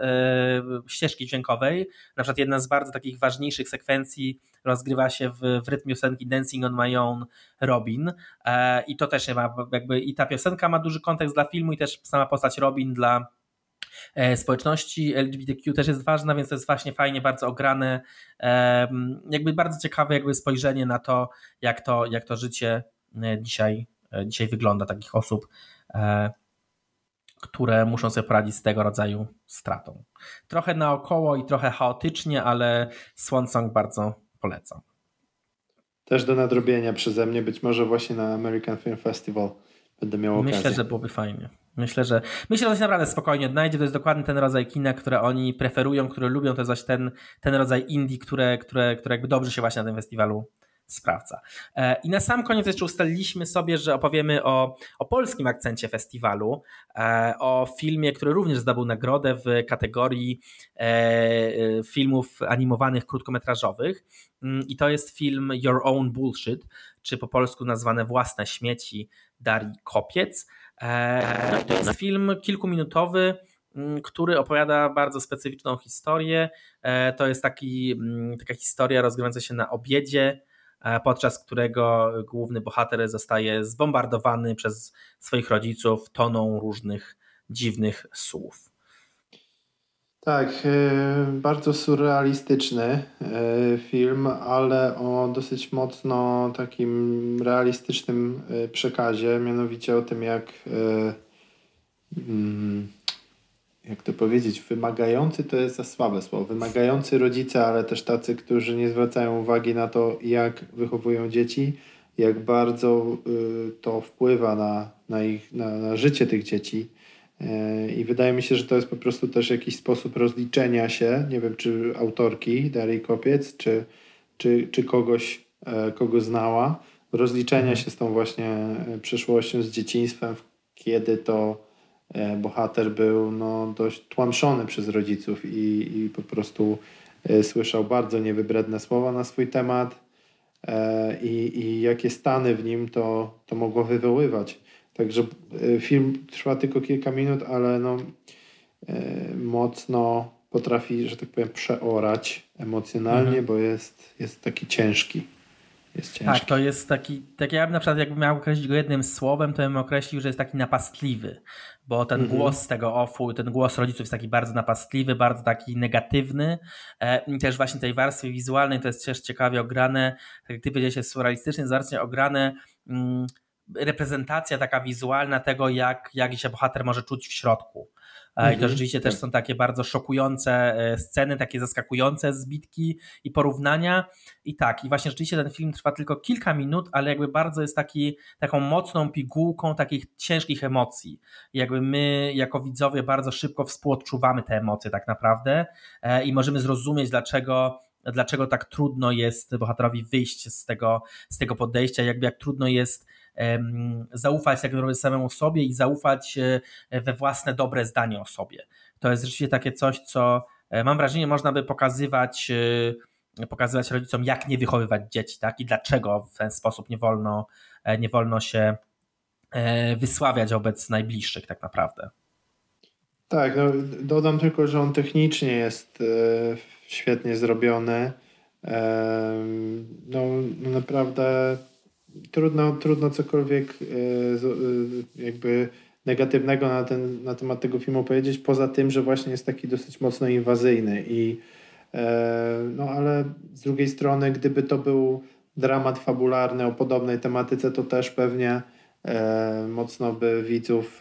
ścieżki dźwiękowej. Na przykład jedna z bardzo takich ważniejszych sekwencji rozgrywa się w, w piosenki Dancing on My Own Robin e, i to też ma jakby i ta piosenka ma duży kontekst dla filmu i też sama postać Robin dla e, społeczności LGBTQ też jest ważna, więc to jest właśnie fajnie, bardzo ograne, jakby bardzo ciekawe jakby spojrzenie na to, jak to, jak to życie dzisiaj E, dzisiaj wygląda takich osób, e, które muszą sobie poradzić z tego rodzaju stratą. Trochę naokoło i trochę chaotycznie, ale Swan Song bardzo polecam. Też do nadrobienia przeze mnie, być może właśnie na American Film Festival będę miał okazję. Myślę, że byłoby fajnie. Myślę, że myślę, że to się naprawdę spokojnie odnajdzie. To jest dokładnie ten rodzaj kina, które oni preferują, które lubią. To jest właśnie ten, ten rodzaj indie, które, które, które jakby dobrze się właśnie na tym festiwalu sprawdza. E, I na sam koniec jeszcze ustaliliśmy sobie, że opowiemy o, o polskim akcencie festiwalu, e, o filmie, który również zdobył nagrodę w kategorii e, filmów animowanych krótkometrażowych. Mm, I to jest film Your Own Bullshit, czy po polsku nazwane Własne śmieci Darii Kopiec. No to jest film kilkuminutowy, mm, który opowiada bardzo specyficzną historię. To jest taki, mm, taka historia rozgrywająca się na obiedzie podczas którego główny bohater zostaje zbombardowany przez swoich rodziców toną różnych dziwnych słów. Tak, e, bardzo surrealistyczny e, film, ale o dosyć mocno takim realistycznym przekazie, mianowicie o tym, jak mm, jak to powiedzieć, wymagający to jest za słabe słowo. Wymagający rodzice, ale też tacy, którzy nie zwracają uwagi na to, jak wychowują dzieci, jak bardzo y, to wpływa na, na, ich, na, na życie tych dzieci. Y, I wydaje mi się, że to jest po prostu też jakiś sposób rozliczenia się, nie wiem, czy autorki Darii Kopiec, czy, czy, czy kogoś, e, kogo znała, rozliczenia mhm. się z tą właśnie e, przeszłością, z dzieciństwem, kiedy to bohater był no, dość tłamszony przez rodziców i, i po prostu e, słyszał bardzo niewybredne słowa na swój temat e, i, i jakie stany w nim to, to mogło wywoływać. Także film trwa tylko kilka minut, ale no, mocno potrafi, że tak powiem, przeorać emocjonalnie, mhm. bo jest, jest taki ciężki. Jest ciężki. Tak, to jest taki, tak ja bym na przykład jakbym miał określić go jednym słowem, to bym określił, że jest taki napastliwy, bo ten mhm. głos tego ofu, ten głos rodziców jest taki bardzo napastliwy, bardzo taki negatywny. E, też właśnie tej warstwie wizualnej to jest też ciekawie ograne, tak jak ty powiedziałeś, jest surrealistycznie, jest ograne mm, reprezentacja taka wizualna tego, jak, jak się bohater może czuć w środku. I to mhm. rzeczywiście też tak. są takie bardzo szokujące e, sceny, takie zaskakujące zbitki i porównania. I tak, i właśnie rzeczywiście ten film trwa tylko kilka minut, ale jakby bardzo jest taki, taką mocną pigułką takich ciężkich emocji. I jakby my, jako widzowie, bardzo szybko współodczuwamy te emocje tak naprawdę e, i możemy zrozumieć, dlaczego dlaczego tak trudno jest bohaterowi wyjść z tego, z tego podejścia, jakby jak trudno jest zaufać tak naprawdę samemu sobie i zaufać e, we własne dobre zdanie o sobie. To jest rzeczywiście takie coś, co e, mam wrażenie można by pokazywać e, pokazywać rodzicom, jak nie wychowywać dzieci, tak? I dlaczego w ten sposób nie wolno, nie wolno się wysławiać wobec najbliższych tak naprawdę. Tak, no, dodam tylko, że on technicznie jest świetnie zrobiony. No, no naprawdę trudno, trudno cokolwiek e, e, jakby negatywnego na, ten, na temat tego filmu powiedzieć, poza tym, że właśnie jest taki dosyć mocno inwazyjny i e, no ale z drugiej strony, gdyby to był dramat fabularny o podobnej tematyce, to też pewnie mocno by widzów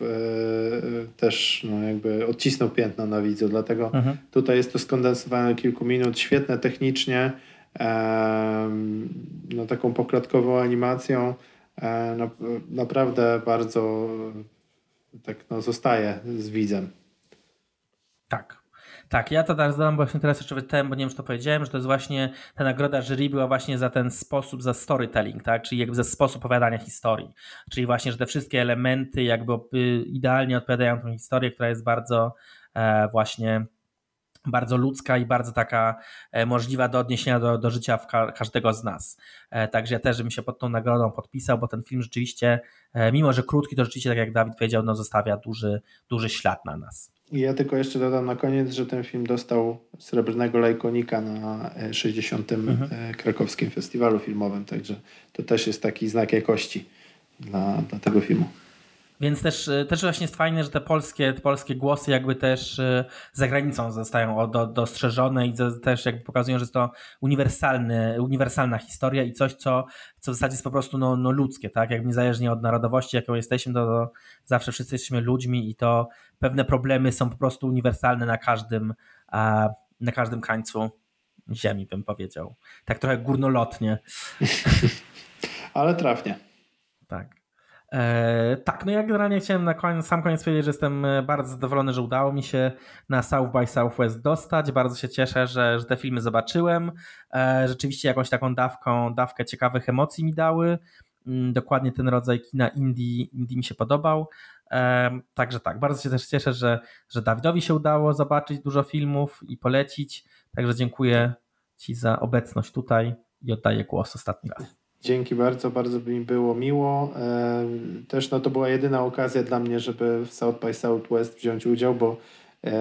też no jakby odcisnął piętno na widzu, dlatego mhm. tutaj jest to skondensowane kilku minut, świetne technicznie, no, taką poklatkową animacją. No, naprawdę bardzo tak no, zostaje z widzem. Tak. Tak, ja to teraz dodam właśnie teraz jeszcze wytem, bo nie wiem, czy to powiedziałem, że to jest właśnie ta nagroda jury była właśnie za ten sposób, za storytelling, tak? Czyli jakby za sposób opowiadania historii. Czyli właśnie, że te wszystkie elementy jakby idealnie odpowiadają tą historię, która jest bardzo e, właśnie bardzo ludzka i bardzo taka e, możliwa do odniesienia do, do życia w ka każdego z nas. E, także ja też bym się pod tą nagrodą podpisał, bo ten film rzeczywiście, e, mimo że krótki, to rzeczywiście, tak jak Dawid powiedział, no zostawia duży, duży ślad na nas. I ja tylko jeszcze dodam na koniec, że ten film dostał srebrnego lajkonika na 60. Mhm. krakowskim festiwalu filmowym, także to też jest taki znak jakości dla, dla tego filmu. Więc też, e, też właśnie jest fajne, że te polskie, te polskie głosy jakby też e, za granicą zostają do, dostrzeżone i też jakby pokazują, że jest to uniwersalny, uniwersalna historia i coś, co, co w zasadzie jest po prostu no, no ludzkie, tak? Jakby niezależnie od narodowości, jaką jesteśmy, to, to zawsze wszyscy jesteśmy ludźmi i to pewne problemy są po prostu uniwersalne na każdym, na każdym krańcu ziemi, bym powiedział. Tak trochę górnolotnie. Ale trafnie. Tak. E, tak, no ja generalnie chciałem na koniec, sam koniec powiedzieć, że jestem e, bardzo zadowolony, że udało mi się na South by Southwest dostać. Bardzo się cieszę, że, że te filmy zobaczyłem. E, rzeczywiście jakąś taką dawką, dawkę ciekawych emocji mi dały. Mm, dokładnie ten rodzaj kina indie, indie mi się podobał. Także tak, bardzo się też cieszę, że, że Dawidowi się udało zobaczyć dużo filmów i polecić. Także dziękuję Ci za obecność tutaj i oddaję głos ostatni raz. Dzięki bardzo, bardzo by mi było miło. E, też no, to była jedyna okazja dla mnie, żeby w South by Southwest wziąć udział, bo e,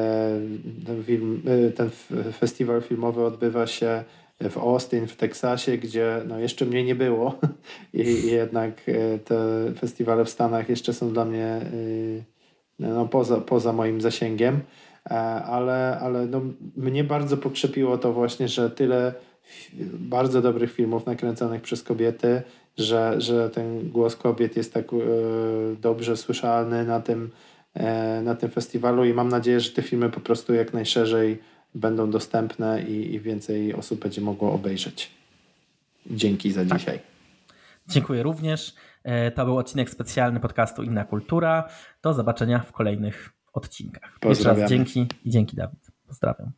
ten, film, e, ten festiwal filmowy odbywa się w Austin, w Teksasie, gdzie no, jeszcze mnie nie było i jednak te festiwale w Stanach jeszcze są dla mnie no, poza, poza moim zasięgiem, ale, ale no, mnie bardzo pokrzepiło to właśnie, że tyle bardzo dobrych filmów nakręconych przez kobiety, że, że ten głos kobiet jest tak e, dobrze słyszalny na tym, e, na tym festiwalu i mam nadzieję, że te filmy po prostu jak najszerzej będą dostępne i, i więcej osób będzie mogło obejrzeć. Dzięki za tak. dzisiaj. Dziękuję również. E, to był odcinek specjalny podcastu Inna Kultura. Do zobaczenia w kolejnych odcinkach. Jeszcze raz dzięki i dzięki Dawid. Pozdrawiam.